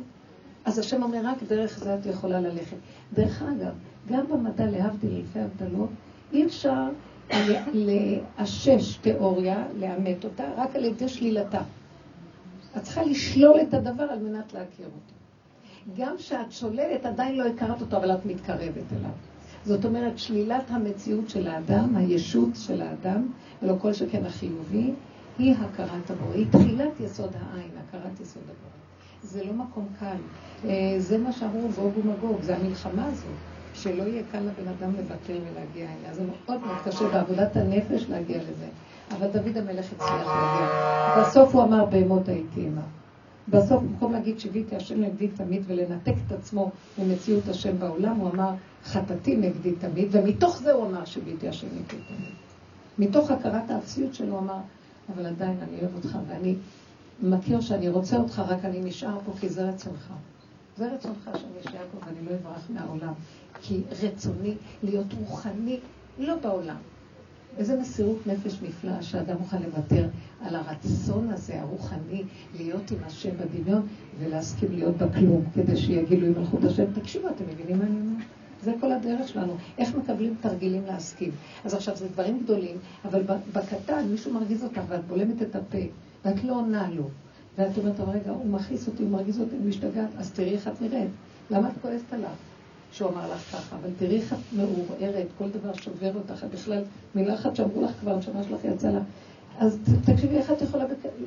אז השם אומר, רק דרך זה את יכולה ללכת. דרך אגב, גם במדע, להבדיל אלפי הבדלות, אי אפשר לאשש תיאוריה, לאמת אותה, רק על ידי שלילתה. את צריכה לשלול את הדבר על מנת להכיר אותו. גם כשאת שוללת, עדיין לא הכרת אותו, אבל את מתקרבת אליו. זאת אומרת, שלילת המציאות של האדם, הישות של האדם, ולא כל שכן החיובי, היא הכרת הבורא. היא תחילת יסוד העין, הכרת יסוד הבורא. זה לא מקום קל. אה, זה מה שאמרו גוג ומגוג, זה המלחמה הזאת. שלא יהיה קל לבן אדם לוותר ולהגיע אליה. זה מאוד מאוד קשה בעבודת הנפש להגיע לזה. אבל דוד המלך הצליח להגיע. בסוף הוא אמר, בהמות הייתי עימה. בסוף, במקום להגיד שיוויתי השם נגדי תמיד ולנתק את עצמו ממציאות השם בעולם, הוא אמר חטאתי נגדי תמיד, ומתוך זה הוא אמר שיוויתי השם נגדי תמיד. מתוך הכרת האפסיות שלו הוא אמר, אבל עדיין אני אוהב אותך ואני מכיר שאני רוצה אותך, רק אני נשאר פה כי זה רצונך. זה רצונך שאני אשאר פה ואני לא אברח מהעולם. כי רצוני להיות רוחני, לא בעולם. איזה מסירות נפש נפלאה שאדם מוכן לוותר על הרצון הזה, הרוחני, להיות עם השם בדמיון ולהסכים להיות בכלום, כדי שיגילו עם מלכות השם. תקשיבו, אתם מבינים מה אני אומרת? זה כל הדרך שלנו. איך מקבלים תרגילים להסכים. אז עכשיו, זה דברים גדולים, אבל בקטן מישהו מרגיז אותך ואת בולמת את הפה, ואת לא עונה לו. ואת אומרת, רגע, הוא מכעיס אותי, הוא מרגיז אותי, הוא משתגעת, אז תראי איך את נראית. למה את כועסת עליו? שהוא אמר לך ככה, אבל תראי איך את מעורערת, כל דבר שובר אותך, בכלל מילה אחת שאמרו לך כבר, הנשמה שלך יצאה לה. אז תקשיבי איך את יכולה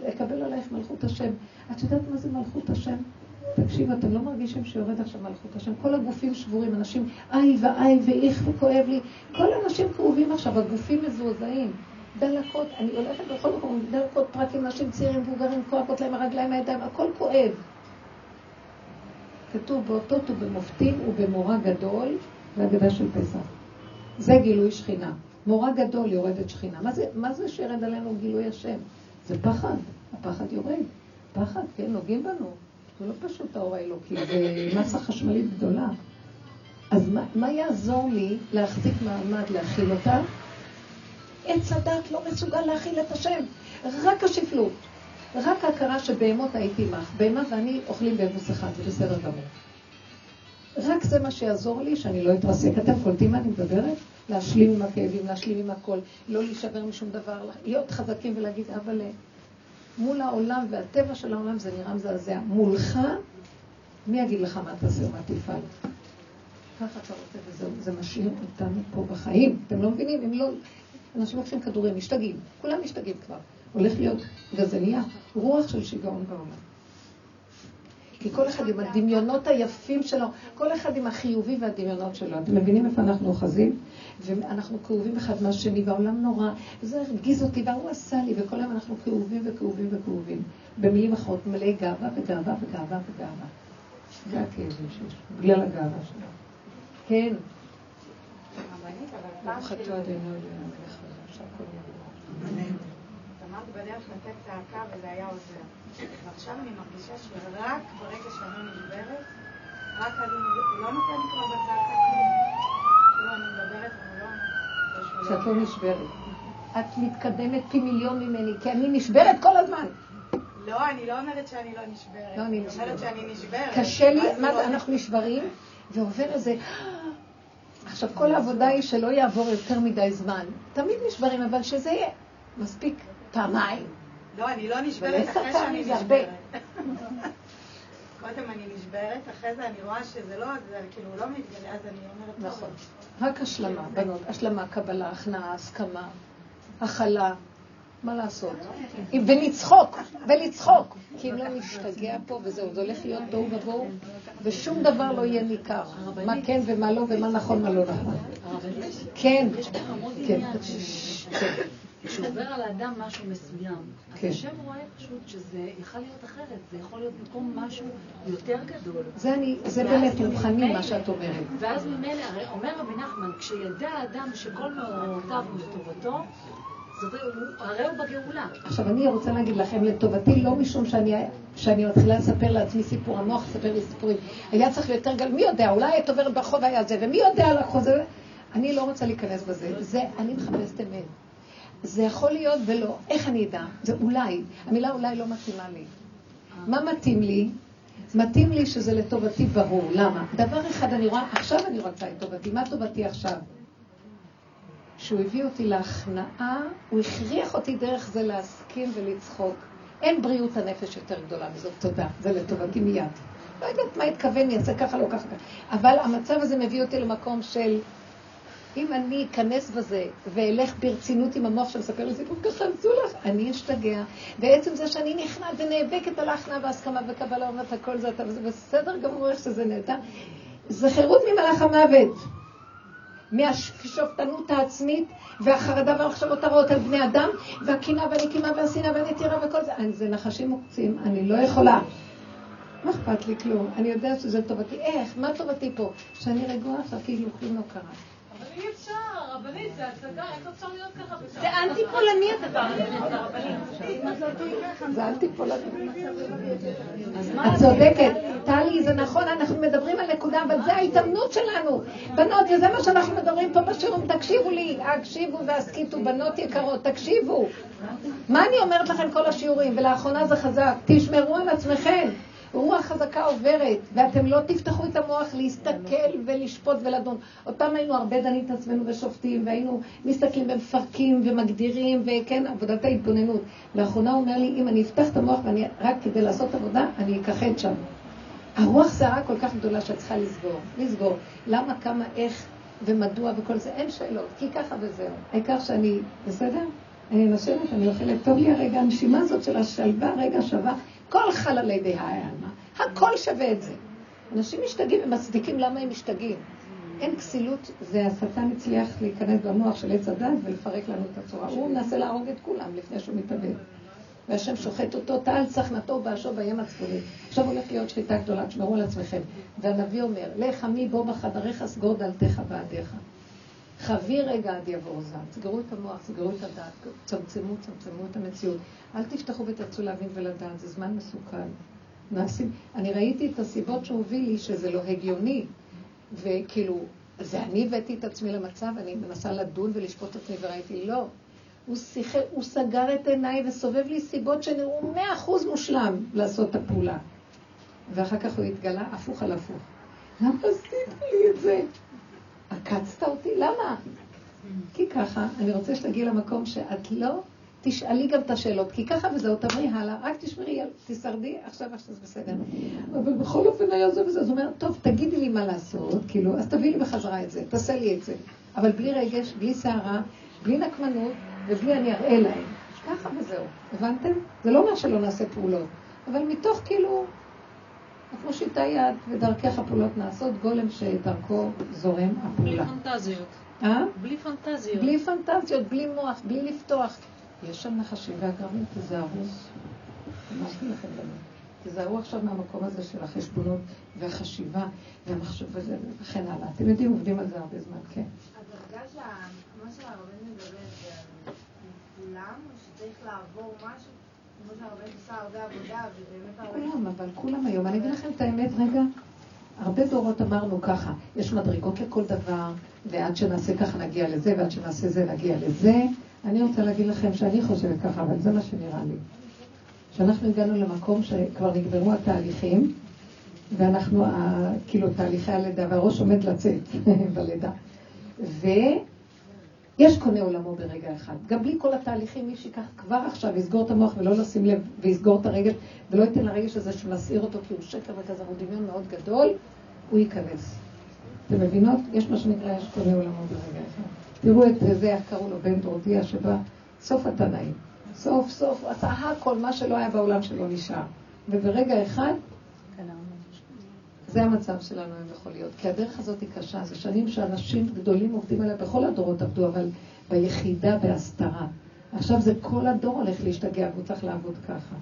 לקבל עלייך מלכות השם. את יודעת מה זה מלכות השם? תקשיבו, אתם לא מרגישים שיורד עכשיו מלכות השם? כל הגופים שבורים, אנשים איי ואיי ואיך וכואב לי. כל האנשים כאובים עכשיו, הגופים מזועזעים. דלקות, אני הולכת בכל מקום, דלקות, פרקים, נשים צעירים, מבוגרים, כואבות להם הרגליים, הידיים, הכל כואב. כתוב באותות ובמופתים ובמורא גדול, זה אגדה של פסח. זה גילוי שכינה. מורא גדול יורדת שכינה. מה זה, מה זה שירד עלינו גילוי השם? זה פחד, הפחד יורד. פחד, כן, נוגעים בנו. זה לא פשוט האור האלוקי, זה מסה חשמלית גדולה. אז מה, מה יעזור לי להחזיק מעמד, להכיל אותה? עץ הדת לא מסוגל להכיל את השם, רק השפלות. רק ההכרה שבהמות הייתי עמך. בהמה ואני אוכלים באבוס אחד, זה בסדר גמור. רק זה מה שיעזור לי, שאני לא אתרסק. אתם קולטים מה אני מדברת? להשלים עם הכאבים, להשלים עם הכל, לא להישבר משום דבר, להיות חזקים ולהגיד, אבל מול העולם והטבע של העולם זה נראה מזעזע. מולך, מי יגיד לך מה תעשה ומה תפעל? ככה אתה רוצה וזהו, זה משאיר אותנו פה בחיים. אתם לא מבינים? אם לא... אנשים לוקחים כדורים, משתגעים. כולם משתגעים כבר. הולך להיות גזליה, רוח של שיגעון בעולם. כי כל אחד עם הדמיונות היפים שלו, כל אחד עם החיובי והדמיונות שלו. אתם מבינים איפה אנחנו אוחזים? ואנחנו כאובים אחד מהשני, והעולם נורא, וזה הרגיז אותי, והוא עשה לי, וכל היום אנחנו כאובים וכאובים וכאובים. במילים אחרות, מלא גאווה וגאווה וגאווה וגאווה. זה הכאבים שיש, בגלל הגאווה שלו. כן. ברוך אתה אדוני אלוהינו אמרת בדרך לתת צעקה וזה היה עוזר. ועכשיו אני מרגישה שרק ברגע שאני נשברת, רק הוא לא לי כבר בצעקה כלום. כאילו אני מדברת ולא... כשאת לא נשברת. את מתקדמת פי מיליון ממני, כי אני נשברת כל הזמן. לא, אני לא אומרת שאני לא נשברת. לא, אני אומרת שאני נשברת. קשה לי, מה זה, אנחנו נשברים, ועובר איזה... עכשיו, כל העבודה היא שלא יעבור יותר מדי זמן. תמיד נשברים, אבל שזה יהיה מספיק פעמיים. לא, אני לא נשברת אחרי שאני נשברת. קודם אני נשברת, אחרי זה אני רואה שזה לא, זה כאילו לא מתגלה, אז אני אומרת... נכון. רק השלמה, בנות, השלמה, קבלה, הכנעה, הסכמה, הכלה. מה לעשות? ולצחוק, ולצחוק. כי אם לא נשתגע פה וזהו, זה הולך להיות תוהו ובוהו, ושום דבר לא יהיה ניכר. מה כן ומה לא, ומה נכון, מה לא נכון. כן, כן. כשעובר על האדם משהו מסוים, אז כן. השם רואה פשוט שזה יכול להיות אחרת, זה יכול להיות במקום משהו יותר גדול. זה, אני, זה באמת רוחני מה שאת אומרת. ואז ממילא, הרי אומר רבי נחמן, כשידע האדם שכל מאורותיו הוא לטובתו, הרי הוא בגאולה. עכשיו, אני רוצה להגיד לכם, לטובתי, לא משום שאני, שאני מתחילה לספר לעצמי סיפור, המוח ספר לי סיפורים. היה צריך יותר גל, מי יודע, אולי את עוברת ברחוב היה זה, ומי יודע על החוזה. אני לא רוצה להיכנס בזה. זה, אני מחפשת אמת. זה יכול להיות ולא. איך אני אדע? זה אולי. המילה אולי לא מתאימה לי. מה מתאים לי? מתאים לי שזה לטובתי ברור. למה? דבר אחד אני רואה, עכשיו אני רוצה את טובתי. מה טובתי עכשיו? שהוא הביא אותי להכנעה, הוא הכריח אותי דרך זה להסכים ולצחוק. אין בריאות הנפש יותר גדולה מזאת, תודה. זה לטובתי מיד. לא יודעת מה התכוון, יעשה ככה, לא ככה. אבל המצב הזה מביא אותי למקום של אם אני אכנס בזה ואלך ברצינות עם המוח שמספר לי סיפור, ככה עשו לך, אני אשתגע. ועצם זה שאני נכנעת ונאבקת על ההכנעה והסכמה וקבלה, אומרת הכל זה אתה, וזה בסדר גמור איך שזה נהדר. זה חירות ממלאך המוות. מהשופטנות העצמית והחרדה והמחשבות הרעות על בני אדם והקנאה והנקימה והשנאה והנטירה וכל זה. זה נחשים מוקצים, אני לא יכולה. מה אכפת לי כלום? אני יודעת שזה טובתי. איך? מה טובתי פה? שאני רגועה עכשיו כאילו כלום לא קרה. אי אפשר, רבנית, זה הצגה, איך אפשר להיות ככה בשעה? זה אנטי פולני הדבר הזה. זה אנטי פולני. את צודקת. טלי, זה נכון, אנחנו מדברים על נקודה, אבל זה ההתאמנות שלנו. בנות, וזה מה שאנחנו מדברים פה בשיעורים, תקשיבו לי, הקשיבו והסכיתו, בנות יקרות, תקשיבו. מה אני אומרת לכם כל השיעורים, ולאחרונה זה חזק, תשמרו על עצמכם. רוח חזקה עוברת, ואתם לא תפתחו את המוח להסתכל ולשפוט ולדון. אותם היינו הרבה דנים את עצמנו ושופטים, והיינו מסתכלים ומפרקים ומגדירים, וכן, עבודת ההתבוננות. לאחרונה הוא אומר לי, אם אני אפתח את המוח ואני רק כדי לעשות עבודה, אני אכחד שם. הרוח סערה כל כך גדולה שאת צריכה לסגור. לסגור. למה, כמה, איך ומדוע וכל זה, אין שאלות, כי ככה וזהו. העיקר שאני, בסדר? אני נושמת, אני אוכלת, טוב לי הרגע, הנשימה הזאת של השלווה, רגע שווה, כל חללי די העלמא, הכל שווה את זה. אנשים משתגעים ומצדיקים למה הם משתגעים. אין כסילות, זה השטן הצליח להיכנס במוח של עץ הדת ולפרק לנו את הצורה. הוא מנסה להרוג את כולם לפני שהוא מתאבד. והשם שוחט אותו, טל צחנתו באשו בים הצפוני. עכשיו הולך להיות שחיטה גדולה, תשמרו על עצמכם. והנביא אומר, לך עמי בוא בחדריך, סגור דלתך בעדיך. חבי רגע עד יבוא זעם. סגרו את המוח, סגרו את הדעת, צמצמו, צמצמו את המציאות. אל תפתחו ותרצו להבין ולדעת, זה זמן מסוכן. נעשים, אני ראיתי את הסיבות שהוביל לי שזה לא הגיוני, וכאילו, זה אני הבאתי את עצמי למצב, אני מנסה לדון ולשפוט את עצמי, וראיתי, לא. הוא, שיחק, הוא סגר את עיניי וסובב לי סיבות שנראו מאה אחוז מושלם לעשות את הפעולה. ואחר כך הוא התגלה הפוך על הפוך. למה עשית לי את זה? עקצת אותי? למה? כי ככה, אני רוצה שתגיעי למקום שאת לא תשאלי גם את השאלות, כי ככה וזהו, תמרי הלאה, רק תשמרי, תשרדי, עכשיו עכשיו זה בסדר. אבל בכל אופן היה זה וזה, אז הוא אומר, טוב, תגידי לי מה לעשות, כאילו, אז תביאי לי בחזרה את זה, תעשה לי את זה. אבל בלי רגש, בלי סערה, בלי נקמנות, ובלי אני אראה להם. ככה וזהו, הבנתם? זה לא אומר שלא נעשה פעולות, אבל מתוך כאילו, אנחנו שיטה יד, ודרכך הפעולות נעשות, גולם שדרכו זורם הפעולה. בלי פנטזיות. אה? בלי פנטזיות. בלי פנטזיות, בלי מוח, בלי לפתוח. יש שם נחשים ועקרבים, תיזהרו. אמרתי לכם גם. תיזהרו עכשיו מהמקום הזה של החשבונות והחשיבה והמחשב וזה וכן הלאה. אתם יודעים, עובדים על זה הרבה זמן, כן. הדרגה שמה שהרבן מדבר זה על כולם, שצריך לעבור משהו, כולם, אבל כולם היום. אני אגיד לכם את האמת רגע. הרבה דורות אמרנו ככה, יש מדרגות לכל דבר, ועד שנעשה ככה נגיע לזה, ועד שנעשה זה נגיע לזה. אני רוצה להגיד לכם שאני חושבת ככה, אבל זה מה שנראה לי. שאנחנו הגענו למקום שכבר נגמרו התהליכים, ואנחנו, כאילו, תהליכי הלידה, והראש עומד לצאת בלידה. ויש קונה עולמו ברגע אחד. גם בלי כל התהליכים, מי שיקח כבר עכשיו, יסגור את המוח ולא לשים לב, ויסגור את הרגש, ולא ייתן לרגש הזה שמסעיר אותו, כי הוא שקר וכזה, הוא דמיון מאוד גדול, הוא ייכנס. אתם מבינות? יש מה שנקרא, יש קונה עולמו ברגע אחד. תראו את זה, איך קראו לו בן דורדיה, שבא סוף התנאים. סוף סוף, עשה הכל, מה שלא היה בעולם שלו נשאר. וברגע אחד, זה המצב שלנו היום יכול להיות. כי הדרך הזאת היא קשה, זה שנים שאנשים גדולים עובדים עליה, בכל הדורות עבדו, אבל ביחידה, בהסתרה. עכשיו זה כל הדור הולך להשתגע, והוא צריך לעבוד ככה.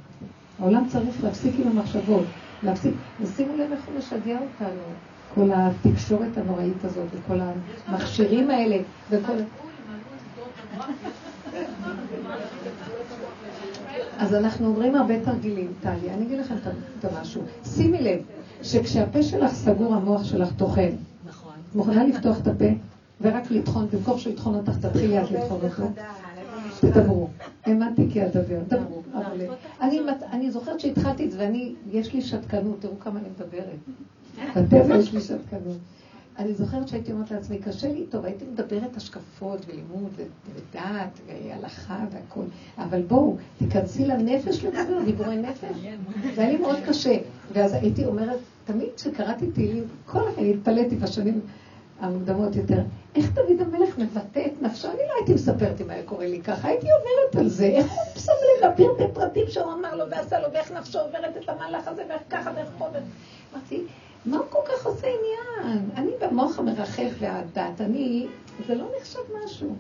העולם צריך להפסיק עם המחשבות, להפסיק, ושימו לב איך הוא משגע אותנו, כל התקשורת הנוראית הזאת, וכל המכשירים האלה, וכל... אז אנחנו אומרים הרבה תרגילים, טלי, אני אגיד לכם את המשהו. שימי לב, שכשהפה שלך סגור, המוח שלך טוחן. נכון. את מוכנה לפתוח את הפה ורק לטחון, במקום שהוא יטחון אותך, תתחילי את לטחון אותו. תדברו. האמנתי כי אדבר, דברו. אני, אני זוכרת שהתחלתי את זה, ואני, יש לי שתקנות, תראו כמה אני מדברת. בטבע יש לי שתקנות. אני זוכרת שהייתי אומרת לעצמי, קשה לי, טוב, הייתי מדברת השקפות ולימוד ודת והלכה והכול, אבל בואו, תיכנסי לנפש לדבר, דיבורי נפש. זה היה לי מאוד קשה. ואז הייתי אומרת, תמיד כשקראתי תהילים, כל הזמן התפלאתי בשנים המוקדמות יותר, איך דוד המלך מבטא את נפשו? אני לא הייתי מספרת אם היה קורה לי ככה, הייתי עוברת על זה, איך הוא שם לב לפרטי פרטים שהוא אמר לו ועשה לו, ואיך נפשו עוברת את המהלך הזה, ואיך ככה ואיך פה. אמרתי, מה הוא כל כך עושה עניין? אני במוח המרחף והדת, אני, זה לא נחשב משהו.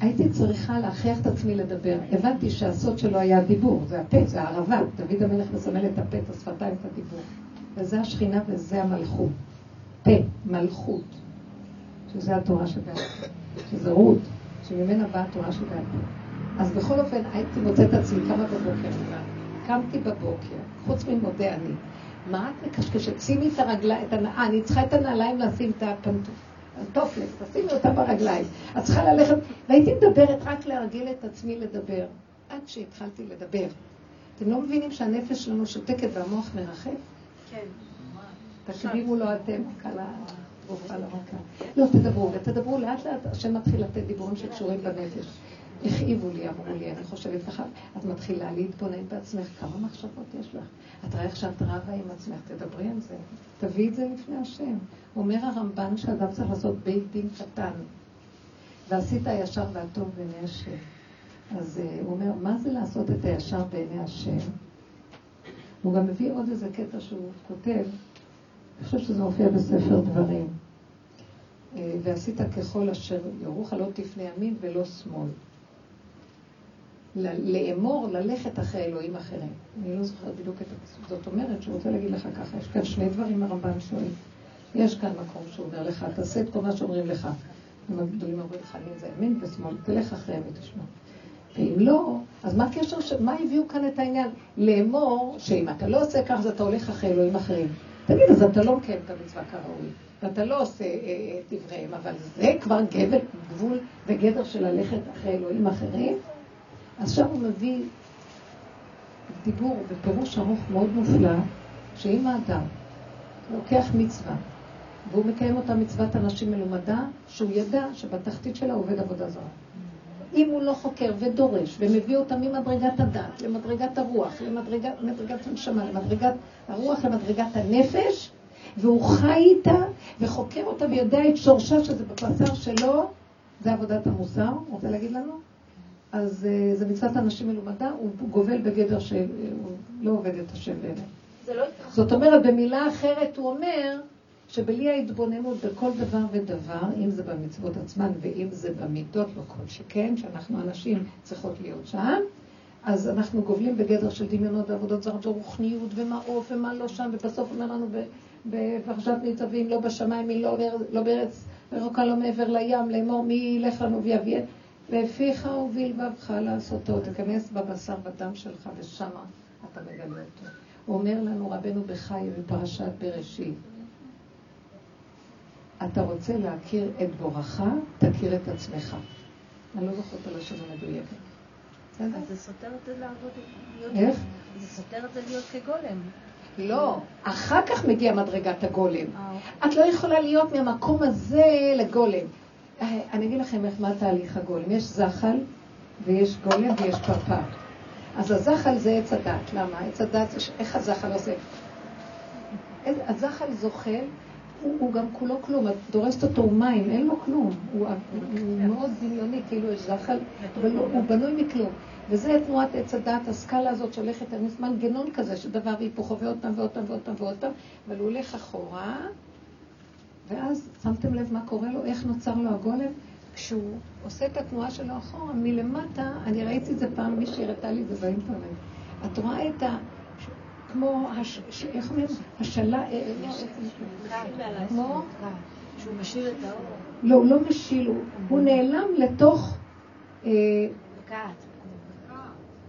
הייתי צריכה להכריח את עצמי לדבר. הבנתי שהסוד שלו היה הדיבור, זה הפה, זה הערבה. דוד המלך מסמל את הפה, את השפתיים, את הדיבור. וזה השכינה וזה המלכות. פה, מלכות, שזה התורה שבעל שזה רות, שממנה באה התורה שבעל. אז בכל אופן, הייתי מוצאת את עצמי כמה בבוקר, קמתי בבוקר, חוץ ממודה אני. מה את מקשקשת? שימי את הרגליים, את הנעליים, אני צריכה את הנעליים לשים את הפנטופלת, תשימי אותה ברגליים. את צריכה ללכת, והייתי מדברת רק להרגיל את עצמי לדבר, עד שהתחלתי לדבר. אתם לא מבינים שהנפש שלנו שותקת והמוח מרחף? כן. תקדימו לו אתם, גופה לרקה. לא, תדברו, ותדברו לאט לאט, השם מתחיל לתת דיבורים שקשורים בנפש. הכאיבו לי, אמרו לי, אני חושבת ככה, את מתחילה להתבונן בעצמך, כמה מחשבות יש לך? את רואה איך שאת רבה עם עצמך, תדברי על זה, תביאי את זה לפני השם. אומר הרמב"ן שאדם צריך לעשות בית דין קטן, ועשית הישר והטוב בעיני השם. אז uh, הוא אומר, מה זה לעשות את הישר בעיני השם? הוא גם מביא עוד איזה קטע שהוא כותב, אני חושב שזה מופיע בספר דברים. אה, ועשית ככל אשר יורוך לא תפנה ימין ולא שמאל. לאמור, ללכת אחרי אלוהים אחרים. אני לא זוכרת בדיוק את הפסוק. זאת אומרת שהוא רוצה להגיד לך ככה, יש כאן שני דברים הרמב"ן שואל. יש כאן מקום שהוא אומר לך, תעשה את כל מה שאומרים לך. אם הגדולים אומרים לך, ימין זה ימין ושמאל, תלך אחריהם ותשמע. ואם לא, אז מה הקשר, ש... מה הביאו כאן את העניין? לאמור, שאם אתה לא עושה כך, אז אתה הולך אחרי אלוהים אחרים. תגיד, אז אתה לא מקיים את המצווה כראוי, ואתה לא עושה אה, את דבריהם, אבל זה כבר גבל, גבול וגדר של ללכת אחרי אלוהים אחרים? שם הוא מביא דיבור בפירוש ארוך מאוד מופלא, שאם האדם לוקח מצווה, והוא מקיים אותה מצוות אנשים מלומדה, שהוא ידע שבתחתית שלה עובד עבודה זרה. אם הוא לא חוקר ודורש ומביא אותה ממדרגת הדת למדרגת הרוח, למדרגת הנשמה, למדרגת הרוח, למדרגת הנפש, והוא חי איתה וחוקר אותה ויודע את שורשה שזה בבשר שלו, זה עבודת המוסר, רוצה להגיד לנו? אז uh, זה מצוות אנשים מלומדה, הוא גובל בגדר שהוא לא עובד את השם באמת. לא זאת אומרת, במילה אחרת הוא אומר, שבלי ההתבוננות בכל דבר ודבר, אם זה במצוות עצמן ואם זה במידות, לא כל שכן, שאנחנו אנשים צריכות להיות שם, אז אנחנו גובלים בגדר של דמיונות ועבודות זרות ורוחניות ומה עוף ומה לא שם, ובסוף אומר לנו בפרשת ניצבים, לא בשמיים, מי לא, לא בארץ רחוקה, לא מעבר לים, לאמור מי ילך לנו ויביא, ופיך ובלבבך לעשותו, תיכנס בבשר ודם שלך ושמה אתה מגלה אותו. הוא אומר לנו רבנו בחי בפרשת בראשית, אתה רוצה להכיר את בורך, תכיר את עצמך. אני לא זוכרת על השם המדויקת. אז זה סותר את זה לעבוד... איך? זה סותר את זה להיות כגולם. לא, אחר כך מגיע מדרגת הגולם. אה, אוקיי. את לא יכולה להיות מהמקום הזה לגולם. אה, אני אגיד לכם איך מה תהליך הגולם. יש זחל ויש גולם ויש פרפר. אז הזחל זה עץ הדת. למה? עץ הדת, איך הזחל עושה? הזחל זוחל הוא, הוא גם כולו כלום, את דורסת אותו מים, אין לו כלום. הוא, הוא מאוד דמיוני, כאילו יש זחל, אבל הוא, הוא בנוי מכלום. וזה תנועת עץ הדעת, הסקאלה הזאת שהולכת, מנגנון כזה של דבר והיפוכו ועוד פעם ועוד פעם ועוד פעם, אבל הוא הולך אחורה, ואז שמתם לב מה קורה לו, איך נוצר לו הגולם? כשהוא עושה את התנועה שלו אחורה, מלמטה, אני ראיתי את זה פעם, מישהי הראתה לי את זה באינטרנט. את רואה את ה... כמו, איך אומרים? השלה, אה, אה, כמו? שהוא משיל את האור. לא, הוא לא משיל, הוא נעלם לתוך... אה,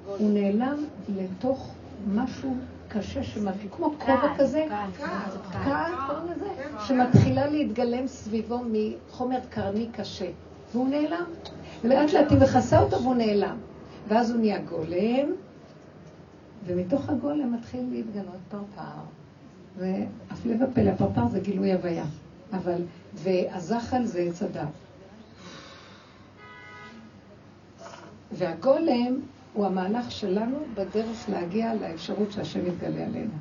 הוא נעלם לתוך משהו קשה שמתחיל, כמו כובע כזה, קוראים לזה, שמתחילה להתגלם סביבו מחומר קרני קשה, והוא נעלם. ולאט לאט היא מכסה אותו והוא נעלם. ואז הוא נהיה גולם, ומתוך הגולם מתחיל להתגלות פרפר. והפלא ופלא, הפרפר זה גילוי הוויה. אבל, והזחל זה עץ הדת. והגולם הוא המהלך שלנו בדרך להגיע לאפשרות שהשם יתגלה עלינו.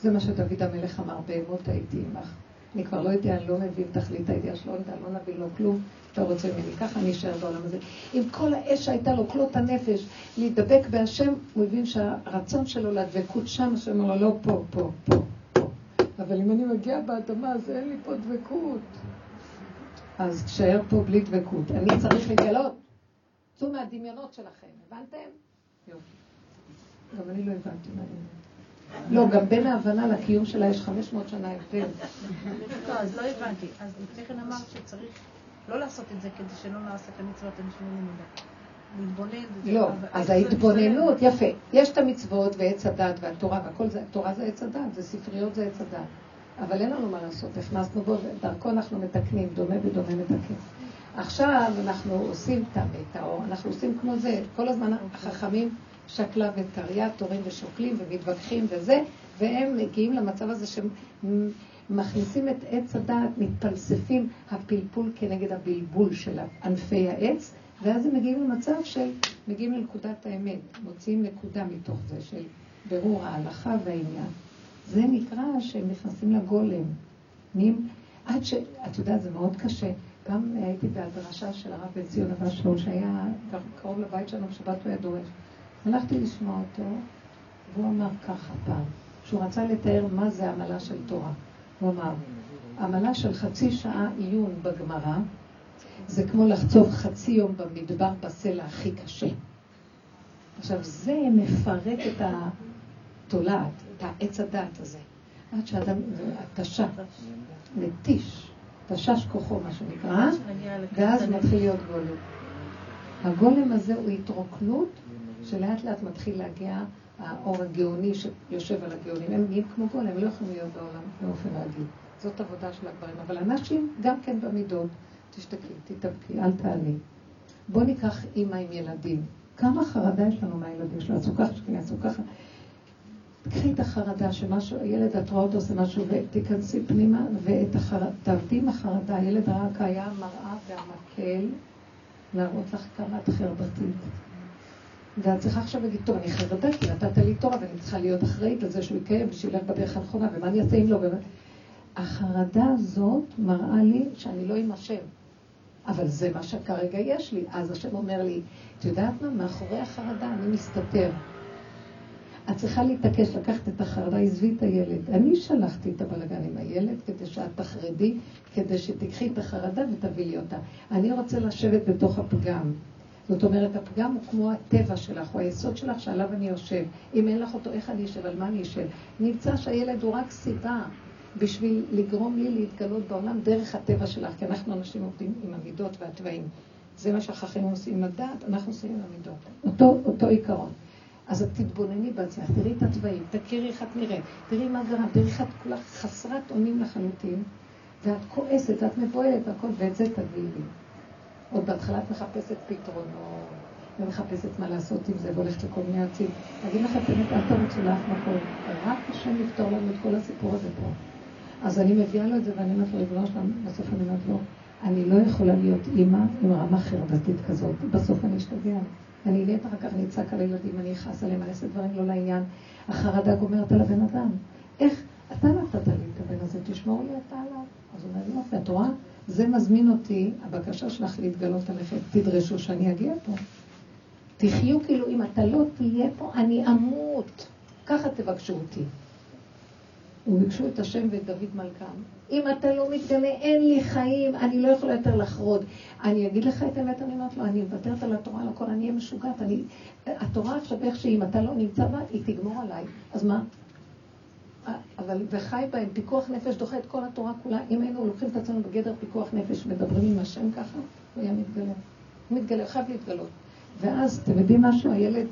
זה מה שדוד המלך אמר, בהמות הייתי עמך. אני כבר לא יודע, אני לא מבין תכלית הידיעה שלו, לא נבין לו כלום, אתה רוצה ממני, ככה אני אשאר בעולם הזה. עם כל האש שהייתה לו, כלות הנפש, להידבק בהשם, הוא הבין שהרצון שלו לדבקות שם, השם אומר לו, לא פה, פה, פה. אבל אם אני מגיע באדמה, אז אין לי פה דבקות. אז תשאר פה בלי דבקות. אני צריך לגלות. צאו מהדמיונות שלכם, הבנתם? גם אני לא הבנתי מה אני לא, גם בין ההבנה לקיום שלה יש 500 שנה הבדל. לא, אז לא הבנתי. אז לפני כן אמרת שצריך לא לעשות את זה כדי שלא נעשה את המצוות הנשמעים. להתבונן. לא, אז ההתבוננות, יפה. יש את המצוות ועץ הדת והתורה והכל זה, התורה זה עץ הדת, זה ספריות זה עץ הדת. אבל אין לנו מה לעשות, הכנסנו בו, דרכו אנחנו מתקנים, דומה ודומה מתקן. עכשיו אנחנו עושים את האור, אנחנו עושים כמו זה, כל הזמן החכמים שקלה וטריה, תורים ושוקלים ומתווכחים וזה, והם מגיעים למצב הזה שמכניסים את עץ הדעת, מתפלספים הפלפול כנגד הבלבול של ענפי העץ, ואז הם מגיעים למצב של, מגיעים לנקודת האמת, מוציאים נקודה מתוך זה של בירור ההלכה והעניין. זה נקרא שהם נכנסים לגולם. עד ש... את יודעת, זה מאוד קשה. גם הייתי בהדרשה של הרב בן ציון אבא שאול, שהיה קרוב לבית שלנו, בשבת הוא היה דורש. הלכתי לשמוע אותו, והוא אמר ככה פעם, שהוא רצה לתאר מה זה עמלה של תורה. הוא אמר, עמלה של חצי שעה עיון בגמרא, זה כמו לחצוב חצי יום במדבר בסלע הכי קשה. עכשיו, זה מפרק את התולעת, את העץ הדעת הזה. עד שאדם, התשה, מתיש, תשש כוחו, מה שנקרא, ואז מתחיל להיות גולם. הגולם הזה הוא התרוקנות שלאט לאט מתחיל להגיע האור הגאוני שיושב על הגאונים. הם נהיים כמו גולם, הם לא יכולים להיות בעולם באופן רגיל. זאת עבודה של הגברים. אבל הנשים גם כן במידות. תשתקי, תתאבקי, אל תעלי. בוא ניקח אימא עם ילדים. כמה חרדה יש לנו מהילדים שלו? עשו ככה, שכניה, עשו ככה. תקחי את החרדה שמשהו, הילד, את רואה אותו עושה משהו, ותיכנסי פנימה, ואת החרדה, תעבדי עם החרדה. הילד רק היה מראה והמקל להראות לך כמה את חרדתית. ואת צריכה עכשיו להגיד, טוב, אני חרדה, כי נתת לי תורה, ואני צריכה להיות אחראית על זה שהוא יקיים בשבילך בדרך הנכונה, ומה אני אעשה אם לא? החרדה הזאת מראה לי שאני לא עם השם. אבל זה מה שכרגע יש לי. אז השם אומר לי, את יודעת מה? מאחורי החרדה אני מסתתר. את צריכה להתעקש לקחת את החרדה, עזבי את הילד. אני שלחתי את הבלגן עם הילד כדי שאת תחרדי, כדי שתיקחי את החרדה ותביאי לי אותה. אני רוצה לשבת בתוך הפגם. זאת אומרת, הפגם הוא כמו הטבע שלך, הוא היסוד שלך שעליו אני יושב. אם אין לך אותו, איך אני אשב? על מה אני אשב? נמצא שהילד הוא רק סיבה בשביל לגרום לי להתגלות בעולם דרך הטבע שלך, כי אנחנו אנשים עובדים עם המידות והתוואים. זה מה שהחכמים עושים עם הדעת, אנחנו עושים עם המידות. אותו, אותו עיקרון. אז את תתבונני בעצמך, תראי את התוואים, תכירי איך את נראית, תראי מה גרם, תראי איך את כולך חסרת אונים לחלוטין, ואת כועסת, את מבוהלת והכל, ואת זה תביאי לי. עוד בהתחלה את מחפשת פתרונות, ומחפשת מה לעשות עם זה, והולכת לכל מיני עצים. אגיד לך את האמת, אל תרוצו לאף מקום, רק השם יפתור לנו את כל הסיפור הזה פה. אז אני מביאה לו את זה ואני אומרת לו, ריבונו שלנו, בסוף אני אומרת לו, אני לא יכולה להיות אימא עם רמה חרדתית כזאת, בסוף אני אשתגע. אני נהיית אחר כך, אני אצעק על הילדים, אני אכעס עליהם, אני אעשה דברים לא לעניין. החרדה גומרת על הבן אדם. איך? אתה נתת לי את הבן הזה, תשמור לי אתה עליו. אז הוא אומר יופי, את רואה? זה מזמין אותי, הבקשה שלך להתגלות עליכם, תדרשו שאני אגיע פה. תחיו כאילו, אם אתה לא תהיה פה, אני אמות. ככה תבקשו אותי. וביקשו את השם ואת דוד מלכם. אם אתה לא מתגלה, אין לי חיים, אני לא יכולה יותר לחרוד. אני אגיד לך את האמת, אני אומרת לו, אני מוותרת על התורה, על הכל, אני אהיה משוגעת. אני... התורה עכשיו איך שהיא, אם אתה לא נמצא בה, היא תגמור עליי. אז מה? אבל וחי בהם, פיקוח נפש דוחה את כל התורה כולה. אם היינו לוקחים את עצמנו בגדר פיקוח נפש, מדברים עם השם ככה, הוא היה מתגלה. הוא מתגלה, חייב להתגלות. ואז, אתם יודעים משהו? הילד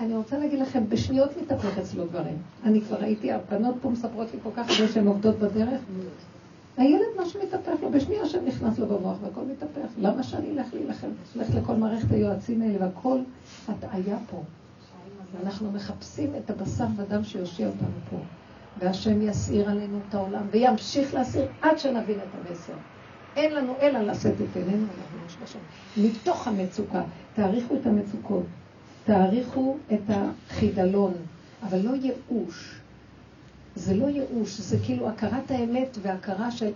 אני רוצה להגיד לכם, בשניות מתהפך אצלו דברים. אני כבר הייתי, הבנות פה מספרות לי כל כך הרבה שהן עובדות בדרך. הילד, מה שמתהפך לו, בשנייה שם נכנס לו במוח והכל מתהפך. למה שאני אלך להילחם? אלך לכל מערכת היועצים האלה והכל הטעיה פה. ואנחנו מחפשים את הבשר ודם שיושיע אותנו פה. והשם יסעיר עלינו את העולם, וימשיך להסעיר עד שנבין את המסר. אין לנו אלא לשאת את עינינו ולהבין מתוך המצוקה, תעריכו את המצוקות. תעריכו את החידלון, אבל לא ייאוש. זה לא ייאוש, זה כאילו הכרת האמת והכרה של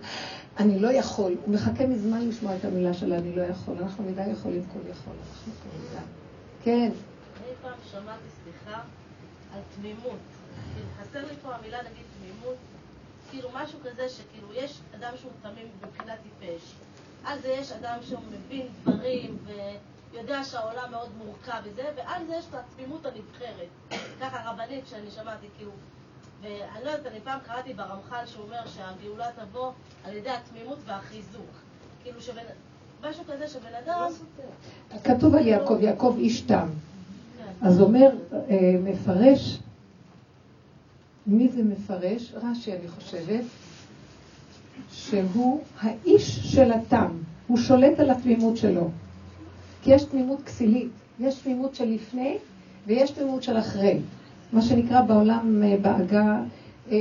אני לא יכול. הוא מחכה מזמן לשמוע את המילה של אני לא יכול. אנחנו מדי יכולים כל יכול. אנחנו כל כן. אני פעם שמעתי סליחה על תמימות. חסר לי פה המילה נגיד תמימות. כאילו משהו כזה שכאילו יש אדם שהוא תמים מבחינת טיפש. אז יש אדם שהוא מבין דברים ו... יודע שהעולם מאוד מורכב וזה, ועל זה יש את התמימות הנבחרת. ככה רבנית שאני שמעתי, כאילו, ואני לא יודעת, אני פעם קראתי ברמח"ל שהוא אומר שהגאולה תבוא על ידי התמימות והחיזוק. כאילו שבן... משהו כזה שבן אדם... כתוב על יעקב, יעקב איש תם. כן. אז אומר, אה, מפרש, מי זה מפרש? רש"י, אני חושבת, שהוא האיש של התם, הוא שולט על התמימות שלו. כי יש תמימות כסילית, יש תמימות של לפני ויש תמימות של אחרי. מה שנקרא בעולם, אה, בעגה, אה,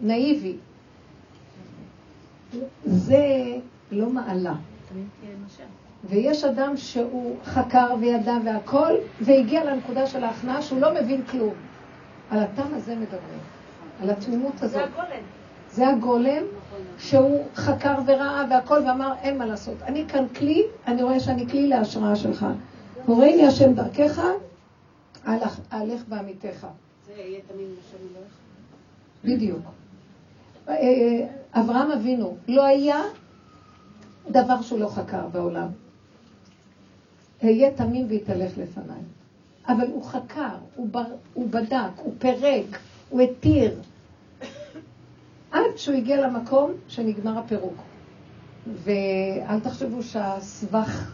נאיבי. זה לא מעלה. ויש אדם שהוא חקר וידע והכל, והגיע לנקודה של ההכנעה שהוא לא מבין כלום. על הטעם הזה מדברים, על התמימות הזאת. זה הגולם. זה הגולם שהוא חקר וראה והכל ואמר אין מה לעשות. אני כאן כלי, אני רואה שאני כלי להשראה שלך. הורני השם דרכך, הלך- בעמיתך. זה יהיה תמיד אלוהיך. בדיוק. אה, אברהם אבינו, לא היה דבר שהוא לא חקר בעולם. אהיה תמים והתהלך לפניי. אבל הוא חקר, הוא, בר, הוא בדק, הוא פירק, הוא התיר. עד שהוא הגיע למקום שנגמר הפירוק. ואל תחשבו שהסבך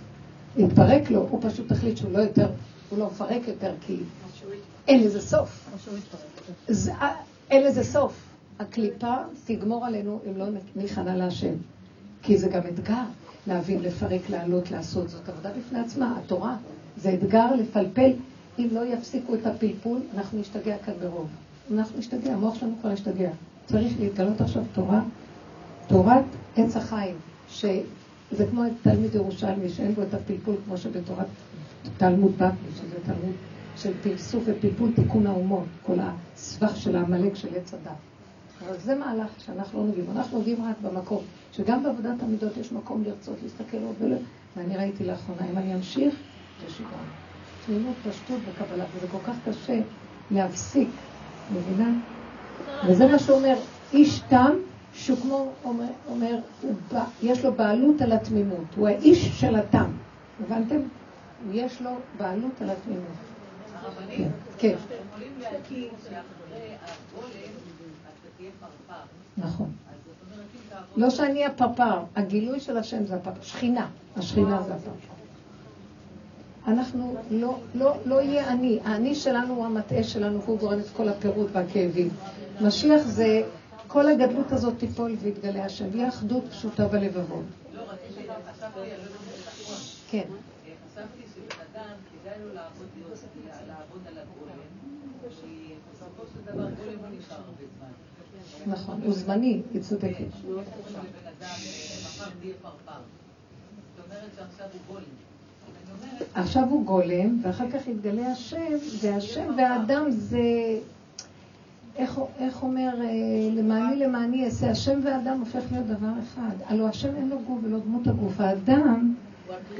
התפרק לו, הוא פשוט החליט שהוא לא יותר, הוא לא מפרק יותר, כי אין לזה סוף. אין לזה סוף. הקליפה תגמור עלינו אם לא ניכנע להשם. כי זה גם אתגר, להבין, לפרק, לעלות, לעשות. זאת עבודה בפני עצמה, התורה. זה אתגר לפלפל. אם לא יפסיקו את הפלפול, אנחנו נשתגע כאן ברוב. אנחנו נשתגע, המוח שלנו כבר ישתגע. צריך להתגלות עכשיו תורה, תורת עץ החיים, שזה כמו תלמיד ירושלמי, שאין בו את הפלפול כמו שבתורת תלמוד בבלי, שזה תלמוד של פלסוף ופלפול תיקון האומות, כל הסבך של העמלק של עץ הדת. אבל זה מהלך שאנחנו לא נוגעים, אנחנו נוגעים רק במקום, שגם בעבודת המידות יש מקום לרצות, להסתכל עוד ול... ואני ראיתי לאחרונה, אם אני אמשיך, זה שיגעון. תמימות, פשטות וקבלה, וזה כל כך קשה להפסיק, מבינה? וזה מה שאומר, איש תם, שהוא כמו אומר, אומר הוא בא, יש לו בעלות על התמימות, הוא האיש של התם, הבנתם? יש לו בעלות על התמימות. הרבנית, כן, אתם יכולים להגיד שאחרי הגולם אתה תהיה פרפר. נכון. לא שאני הפרפר, הגילוי של השם זה הפרפר, שכינה, השכינה זה הפרפר. אנחנו לא, לא, לא יהיה אני, האני שלנו הוא המטעה שלנו והוא גורם את כל הפירוט והכאבים. משיח זה, כל הגדלות הזאת תיפול ויתגלה השם, יהיה אחדות פשוטה בלבבות. לא, רציתי, חשבתי, לא. כן, חשבתי שבן אדם כדאי לו לעבוד, לעבוד על הגולם, כי בסופו של דבר גולם לא נשאר הרבה זמן. נכון, הוא זמני, היא צודקת. פה לבן אדם, אה. זאת אומרת שעכשיו הוא גולם. עכשיו הוא גולם, ואחר כך יתגלה השם, והשם והאדם זה, איך, איך אומר, אה, למעני למעני אעשה, השם והאדם הופך להיות דבר אחד. הלוא השם אין לו גוף ולא דמות הגוף. האדם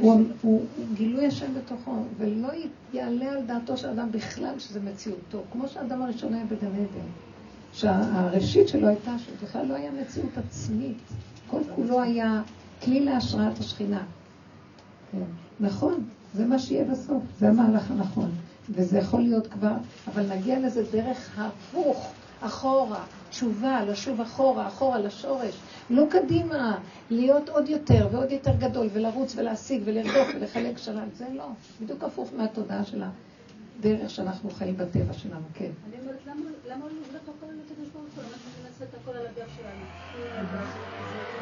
הוא, הוא, הוא גילוי השם בתוכו, ולא יעלה על דעתו של אדם בכלל שזה מציאותו. כמו שהאדם הראשון היה בגן עדן, שהראשית שלו הייתה שבכלל לא היה מציאות עצמית. כל כולו היה כלי להשראת השכינה. כן, נכון, זה מה שיהיה בסוף, זה המהלך הנכון. וזה יכול להיות כבר, אבל נגיע לזה דרך הפוך, אחורה, תשובה, לשוב אחורה, אחורה, לשורש. לא קדימה, להיות עוד יותר ועוד יותר גדול, ולרוץ ולהשיג ולרדוף ולחלק שלל, זה לא. בדיוק הפוך מהתודעה של הדרך שאנחנו חיים בטבע שלנו, כן. אני אומרת, למה למה לא נזרק הכל על הקדוש ברוך הוא? למה נעשה את הכל על הגב שלנו?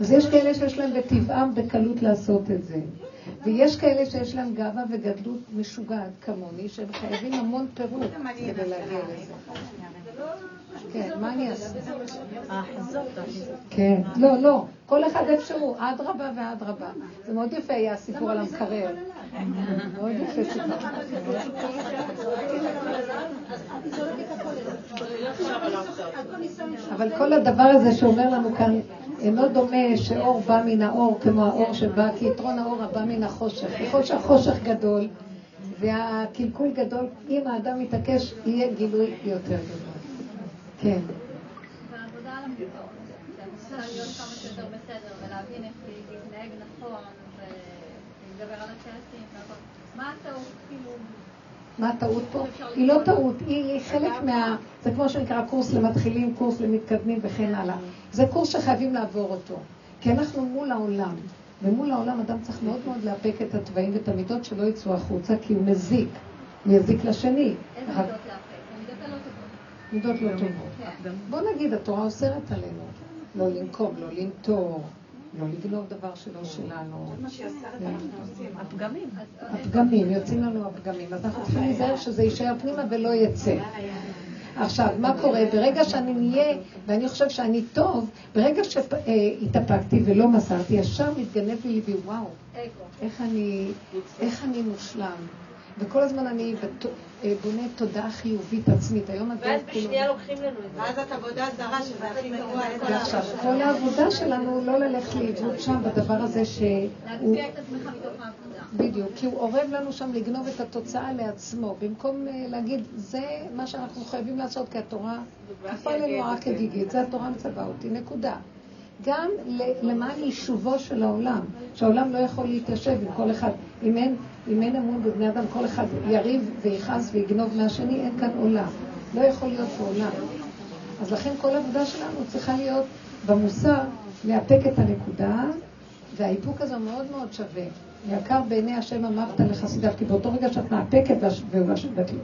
אז יש כאלה שיש להם בטבעם בקלות לעשות את זה. ויש כאלה שיש להם גאווה וגדלות משוגעת כמוני, שהם חייבים המון פירוט כדי להגיע לזה. כן, מה אני אעשה? האחיזות. כן, לא, לא, כל אחד איפשהו, אדרבה ואדרבה. זה מאוד יפה היה הסיפור על המקרר. מאוד יפה סיפור. אבל כל הדבר הזה שאומר לנו כאן, אינו דומה שאור בא מן האור כמו האור שבא, כי יתרון האור הבא מן החושך. ככל שהחושך גדול והקלקול גדול, אם האדם מתעקש, יהיה גילוי יותר גדול. כן. נכון. מה הטעות, כאילו, מה הטעות פה? היא לא טעות, היא חלק מה... זה כמו שנקרא קורס למתחילים, קורס למתקדמים וכן הלאה. זה קורס שחייבים לעבור אותו. כי אנחנו מול העולם, ומול העולם אדם צריך מאוד מאוד לאפק את התוואים ואת המידות שלא יצאו החוצה, כי הוא מזיק. הוא יזיק לשני. איזה מידות לאפק? טובות. מידות לא טובות. כן. בוא נגיד, התורה אוסרת עלינו. לא לנקום, לא לנטור, לא לגנוב דבר שלא שלנו. מה שהיא אוסרת אנחנו עושים. הפגמים. הפגמים, יוצאים לנו הפגמים. אז אנחנו צריכים להיזהר שזה יישאר פנימה ולא יצא. עכשיו, מה קורה? ברגע שאני נהיה, ואני חושב שאני טוב, ברגע שהתאפקתי ולא מסרתי, ישר מתגנב לי ליבי, וואו, איך אני, איך אני מושלם. וכל הזמן אני אה, בונה תודעה חיובית עצמית. היום הדור ואז כולו... בשנייה לוקחים לנו את זה. ואז את עבודה זרה, שזה הכי גרוע. ועכשיו, כל העבודה שלנו לא ללכת לאיבוד שם בדבר הזה שהוא... להצביע את עצמך מתוך העבודה. בדיוק, כי הוא אורב לנו שם לגנוב את התוצאה לעצמו, במקום אה, להגיד, זה מה שאנחנו חייבים לעשות, כי התורה כפה עלינו רק כגיגית, זה התורה מצווה אותי, נקודה. גם ל- למען יישובו של העולם, שהעולם לא יכול להתיישב עם כל אחד, אם אין, אם אין אמון בבני אדם, כל אחד יריב ויכעס ויגנוב מהשני, אין כאן עולם. לא יכול להיות פה עולם. אז לכן כל העבודה שלנו צריכה להיות במוסר, לאפק את הנקודה, והאיפוק הזה מאוד מאוד שווה. יקר בעיני השם אמרת לחסידיו, כי באותו רגע שאת מאפקת, והוא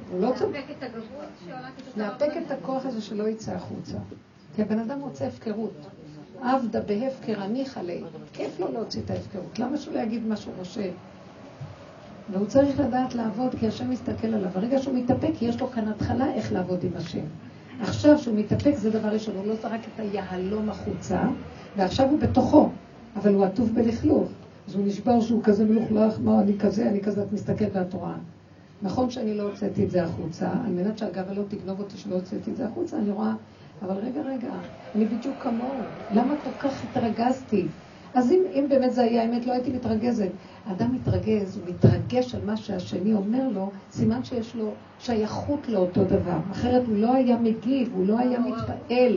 והוא לא צודק, להפק את הגברות לאפק את הכוח הזה שלא יצא החוצה. כי הבן אדם רוצה הפקרות. עבדה בהפקר הניחא ליה. כיף לו להוציא את ההפקרות. למה שהוא לא יגיד מה שהוא חושב? והוא צריך לדעת לעבוד, כי השם מסתכל עליו. ברגע שהוא מתאפק, יש לו כאן התחלה איך לעבוד עם השם. עכשיו שהוא מתאפק זה דבר ראשון, הוא לא זרק את היהלום החוצה, ועכשיו הוא בתוכו, אבל הוא עטוף בלכלוך. אז הוא נשבר שהוא כזה מלוכלך, מה אני כזה, אני כזה, את מסתכלת ואת רואה. נכון שאני לא הוצאתי את זה החוצה, על מנת שהגאווה לא תגנוב אותי שלא הוצאתי את זה החוצה, אני רואה, אבל רגע, רגע, אני בדיוק כמוהו, למה כל כך התרגזתי? אז אם, אם באמת זה היה אמת, לא הייתי מתרגזת. האדם מתרגז, הוא מתרגש על מה שהשני אומר לו, סימן שיש לו שייכות לאותו דבר. אחרת הוא לא היה מגיב, הוא לא היה מתפעל.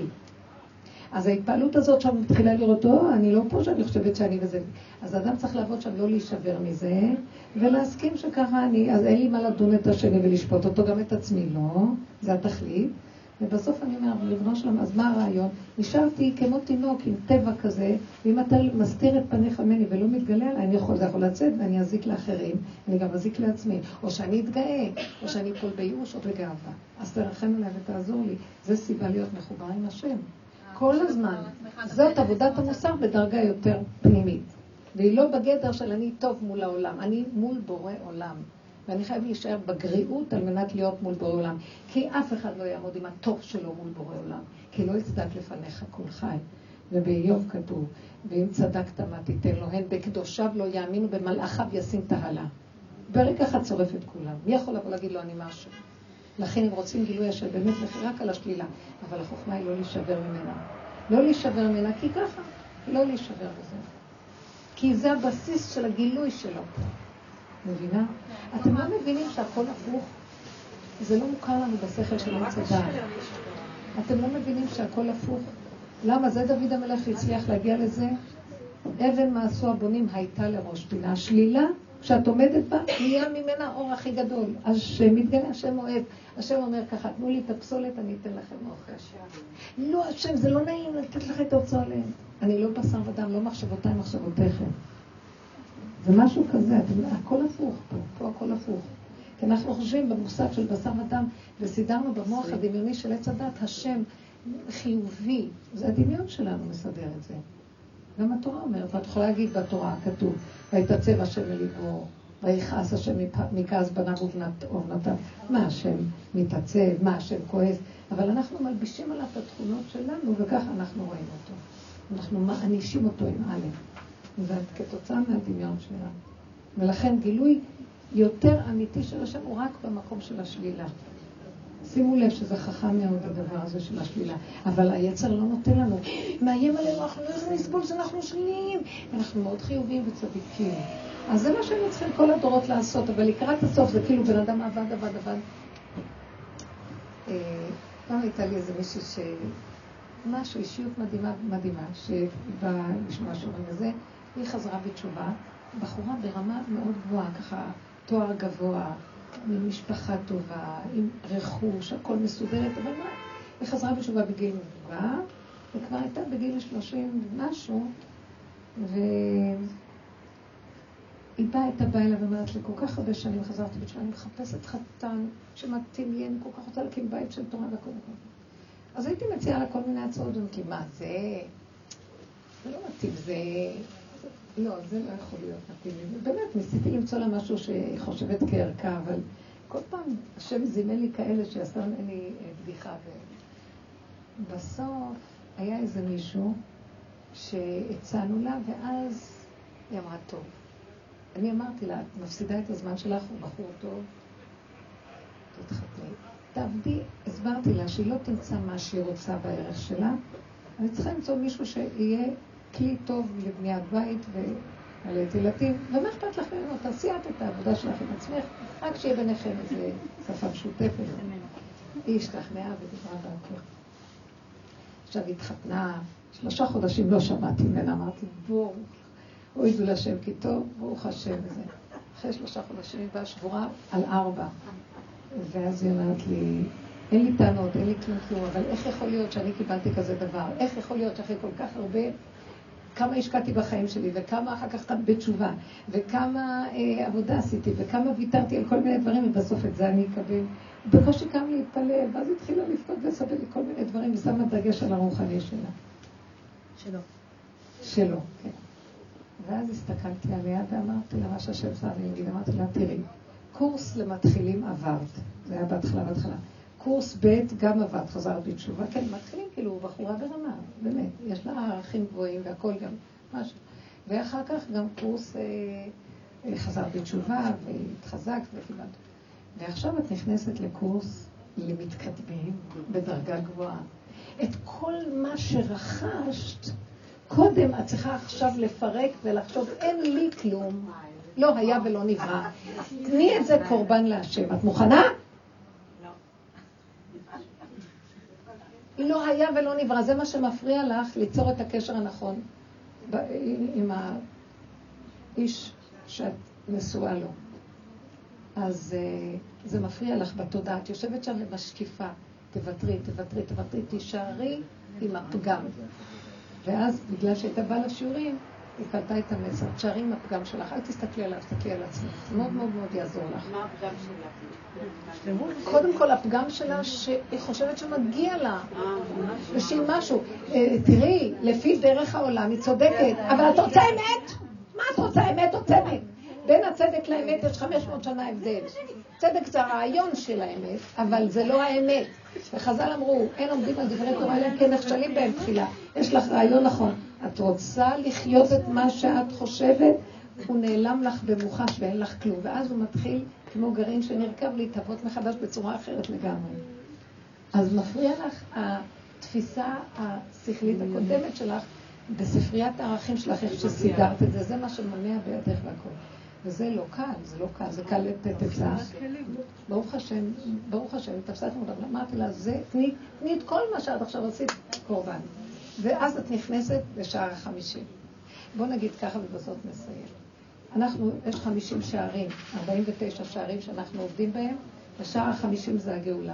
אז ההתפעלות הזאת שם מתחילה לראות, או, אני לא פה שאני חושבת שאני וזה. אז האדם צריך לעבוד שם, לא להישבר מזה, ולהסכים שככה אני, אז אין לי מה לדון את השני ולשפוט אותו, גם את עצמי לא, זה התכלית. ובסוף אני אומר, לבנו שלום, אז מה הרעיון? נשארתי כמו תינוק עם טבע כזה, ואם אתה מסתיר את פניך ממני ולא מתגלה עליי, אני יכול, זה יכול לצאת ואני אזיק לאחרים, אני גם אזיק לעצמי. או שאני אתגאה, או שאני אפול בייאוש או בגאווה. אז תרחם עליי ותעזור לי. זה סיבה להיות מחובר עם השם. כל הזמן. זאת עבודת המוסר בדרגה יותר פנימית. והיא לא בגדר של אני טוב מול העולם, אני מול בורא עולם. ואני חייב להישאר בגריעות על מנת להיות מול בורא עולם. כי אף אחד לא יעמוד עם הטוב שלו מול בורא עולם. כי לא יצדק לפניך כל חי. ובאיוב כתוב, ואם צדקת מה תיתן לו, הן בקדושיו לא יאמינו, במלאכיו ישים תהלה. ברגע אחד צורף את כולם. מי יכול לבוא להגיד לו אני משהו? לכן אם רוצים גילוי השם, באמת לכי רק על השלילה. אבל החוכמה היא לא להישבר ממנה. לא להישבר ממנה, כי ככה, לא להישבר בזה. כי זה הבסיס של הגילוי שלו. מבינה? אתם לא מבינים שהכל הפוך? זה לא מוכר לנו בשכל של עץ הדעת. אתם לא מבינים שהכל הפוך? למה? זה דוד המלך הצליח להגיע לזה. אבן מעשו הבונים הייתה לראש פינה. השלילה, כשאת עומדת בה, נהיה ממנה האור הכי גדול. אז שמתגלה השם אוהב. השם אומר ככה, תנו לי את הפסולת, אני אתן לכם אוכל. לא, השם, זה לא נעים לתת לך את ההוצאה עליהם. אני לא בשר ודם, לא מחשבותיי, מחשבותיכם. זה משהו כזה, אתם, הכל הפוך פה, פה הכל הפוך. כי אנחנו חושבים במושג של בשר ודם, וסידרנו במוח הדמיוני של עץ הדת, השם חיובי. זה הדמיון שלנו מסדר את זה. גם התורה אומרת, ואת יכולה להגיד בתורה, כתוב, ויתעצב השם מליבו, ויכעס השם מכעס בניו ובנת- ובנותיו. מה השם מתעצב, מה השם כועס, אבל אנחנו מלבישים עליו את התכונות שלנו, וככה אנחנו רואים אותו. אנחנו מענישים אותו עם א', וכתוצאה מהדמיון שלנו. ולכן גילוי יותר אמיתי של השם הוא רק במקום של השלילה. שימו לב שזה חכם מאוד הדבר הזה של השלילה, אבל היצר לא נותן לנו, מאיים עלינו, אנחנו לא יכולים לסבול שאנחנו שליליים, אנחנו מאוד חיוביים וצדיקים. אז זה מה שהיינו צריכים כל הדורות לעשות, אבל לקראת הסוף זה כאילו בן אדם עבד, עבד, עבד. אה, פעם הייתה לי איזה מישהי ש... משהו, אישיות מדהימה, מדהימה, שבאה לשמוע שיעורים וזה, היא חזרה בתשובה, בחורה ברמה מאוד גבוהה, ככה תואר גבוה, ממשפחה טובה, עם רכוש, הכל מסודרת, אבל מה, היא חזרה בתשובה בגיל מבוגר, וכבר הייתה בגיל 30 ומשהו, והיא באה, הייתה באה אליי ואומרת לי, כל כך הרבה שנים חזרתי בתשובה, אני מחפשת חתן שמתאים לי, אני כל כך רוצה להקים בית של תורה וכל. אז הייתי מציעה לה כל מיני הצעות, ואומרת לי, מה זה? זה לא מתאים, זה... לא, זה לא יכול להיות מתאים לי. באמת, ניסיתי למצוא לה משהו שהיא חושבת כערכה, אבל כל פעם השם זימן לי כאלה שעשו ממני אה, בדיחה. ובסוף היה איזה מישהו שהצענו לה, ואז היא אמרה, טוב. אני אמרתי לה, את מפסידה את הזמן שלך, הוא בחור טוב, תתחתני. תעבדי, הסברתי לה שהיא לא תמצא מה שהיא רוצה בערך שלה, אני צריכה למצוא מישהו שיהיה כלי טוב לבניית בית ועלית ילדים, ומה אכפת לך ממנו? תעשי את את העבודה שלך עם עצמך, רק שיהיה ביניכם איזה שפה משותפת. היא השתכנעה ודיברה דרכו. עכשיו היא התחתנה, שלושה חודשים לא שמעתי ממנה, אמרתי, בואו, הועידו לשם כי טוב, ברוך השם וזה. אחרי שלושה חודשים היא באה שבורה על ארבע. ואז היא אומרת לי, אין לי טענות, אין לי כלום כלום, אבל איך יכול להיות שאני קיבלתי כזה דבר? איך יכול להיות שאחרי כל כך הרבה, כמה השקעתי בחיים שלי, וכמה אחר כך בתשובה, וכמה אה, עבודה עשיתי, וכמה ויתרתי על כל מיני דברים, ובסוף את זה אני אקבל. בקושי קם להתפלל, ואז התחילה לבכות ולסבל לי כל מיני דברים, ושמה דגש על הרוחני שלה. שלו. שלו, כן. ואז הסתכלתי עליה ואמרתי לה מה שהשם שם לי להגיד, אמרתי לה, תראי, קורס למתחילים עברת, זה היה בהתחלה, בהתחלה. קורס ב' גם עברת, חזרת בתשובה, כן, מתחילים כאילו, בחורה ברמה, באמת, יש לה ערכים גבוהים והכל גם, משהו. ואחר כך גם קורס אה, אה, חזרת בתשובה והתחזקת וקיבלת. ועכשיו את נכנסת לקורס למתקדמים בדרגה גבוהה. את כל מה שרכשת, קודם את צריכה עכשיו לפרק ולחשוב, אין לי כלום, לא היה ולא נברא. תני את זה קורבן להשם. את מוכנה? לא היה ולא נברא. זה מה שמפריע לך ליצור את הקשר הנכון עם האיש שאת נשואה לו. אז uh, זה מפריע לך בתודעה. את יושבת שם ומשקיפה. תוותרי, תוותרי, תוותרי, תישארי עם הפגם. ואז, בגלל שהייתה באה לשיעורים, היא קלטה את המסר. תשארי עם הפגם שלך, אל תסתכלי עליו, תסתכלי על עצמך. זה מאוד מאוד מאוד יעזור לך. מה הפגם שלך? קודם כל, הפגם שלה, שהיא חושבת שמגיע לה, ושהיא משהו. אה, תראי, לפי דרך העולם היא צודקת, אבל את רוצה אמת? מה את רוצה, אמת או צדק? בין הצדק לאמת יש 500 שנה הבדל. צדק זה הרעיון של האמת, אבל זה לא האמת. וחז"ל אמרו, אין עומדים על דברי תורה אלא כן נכשלים בהם תחילה. יש לך רעיון נכון. את רוצה לחיות את מה שאת חושבת, הוא נעלם לך במוחש ואין לך כלום. ואז הוא מתחיל, כמו גרעין שנרקב, להתהוות מחדש בצורה אחרת לגמרי. אז מפריע לך התפיסה השכלית הקודמת שלך בספריית הערכים שלך, איך שסידרת את זה, זה מה שמונע בידך והכל. וזה לא קל, זה לא קל, זה קל זה. ברוך השם, ברוך השם, תפסה את מודם, אמרתי לה, זה, תני, תני את כל מה שעד עכשיו עשית קורבן. ואז את נכנסת לשער החמישים. בוא נגיד ככה ובזאת נסיים. אנחנו, יש חמישים שערים, ארבעים ותשע שערים שאנחנו עובדים בהם, ושער החמישים זה הגאולה.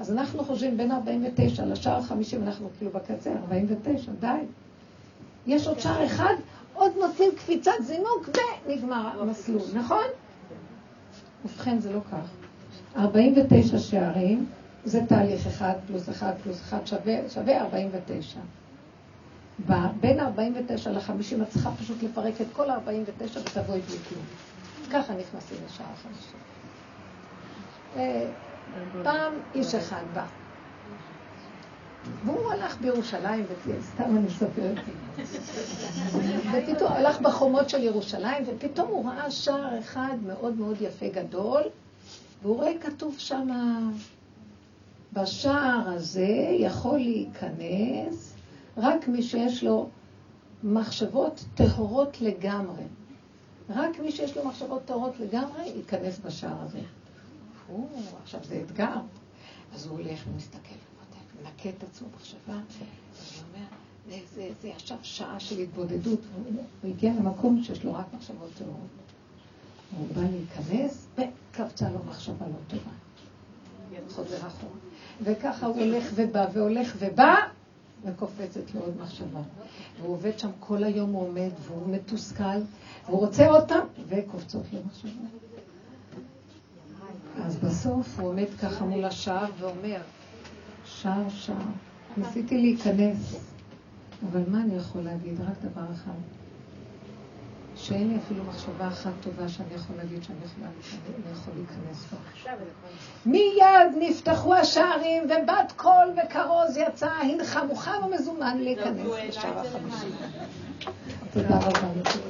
אז אנחנו חושבים בין ארבעים ותשע לשער החמישים, אנחנו כאילו בקצה, ארבעים ותשע, די. יש עוד שער אחד, עוד נותנים קפיצת זינוק ונגמר המסלול, נכון? ובכן, זה לא כך. 49 שערים זה תהליך אחד פלוס אחד פלוס אחד שווה, שווה 49. בין 49 ל-50 את צריכה פשוט לפרק את כל ה-49 ותבואי בלי כלום. ככה נכנסים לשער החמישים. פעם איש אחד בא. והוא הלך בירושלים, סתם אני מספרת. ופתאום הלך בחומות של ירושלים, ופתאום הוא ראה שער אחד מאוד מאוד יפה גדול, והוא רואה כתוב שם, בשער הזה יכול להיכנס רק מי שיש לו מחשבות טהורות לגמרי. רק מי שיש לו מחשבות טהורות לגמרי, ייכנס בשער הזה. או, עכשיו זה אתגר. אז הוא הולך ומסתכל. מנקה את עצמו מחשבה, אז הוא אומר, זה, זה שעה של התבודדות, הוא הגיע למקום שיש לו רק מחשבות טובות. הוא בא להיכנס, וקפצה לו מחשבה לא טובה. חוזר אחורה. וככה הוא הולך ובא, והולך ובא, וקופצת לו עוד מחשבה. והוא עובד שם כל היום, הוא עומד, והוא מתוסכל, והוא רוצה פעם, וקופצות לו מחשבה. אז בסוף הוא עומד ככה מול השער ואומר, שער שער. ניסיתי להיכנס, אבל מה אני יכול להגיד? רק דבר אחד. שאין לי אפילו מחשבה אחת טובה שאני יכול להגיד שאני יכול להיכנס בה. מיד נפתחו השערים, ובת קול וכרוז יצאה, הנך מוכן ומזומן להיכנס לשער החמישי. תודה רבה.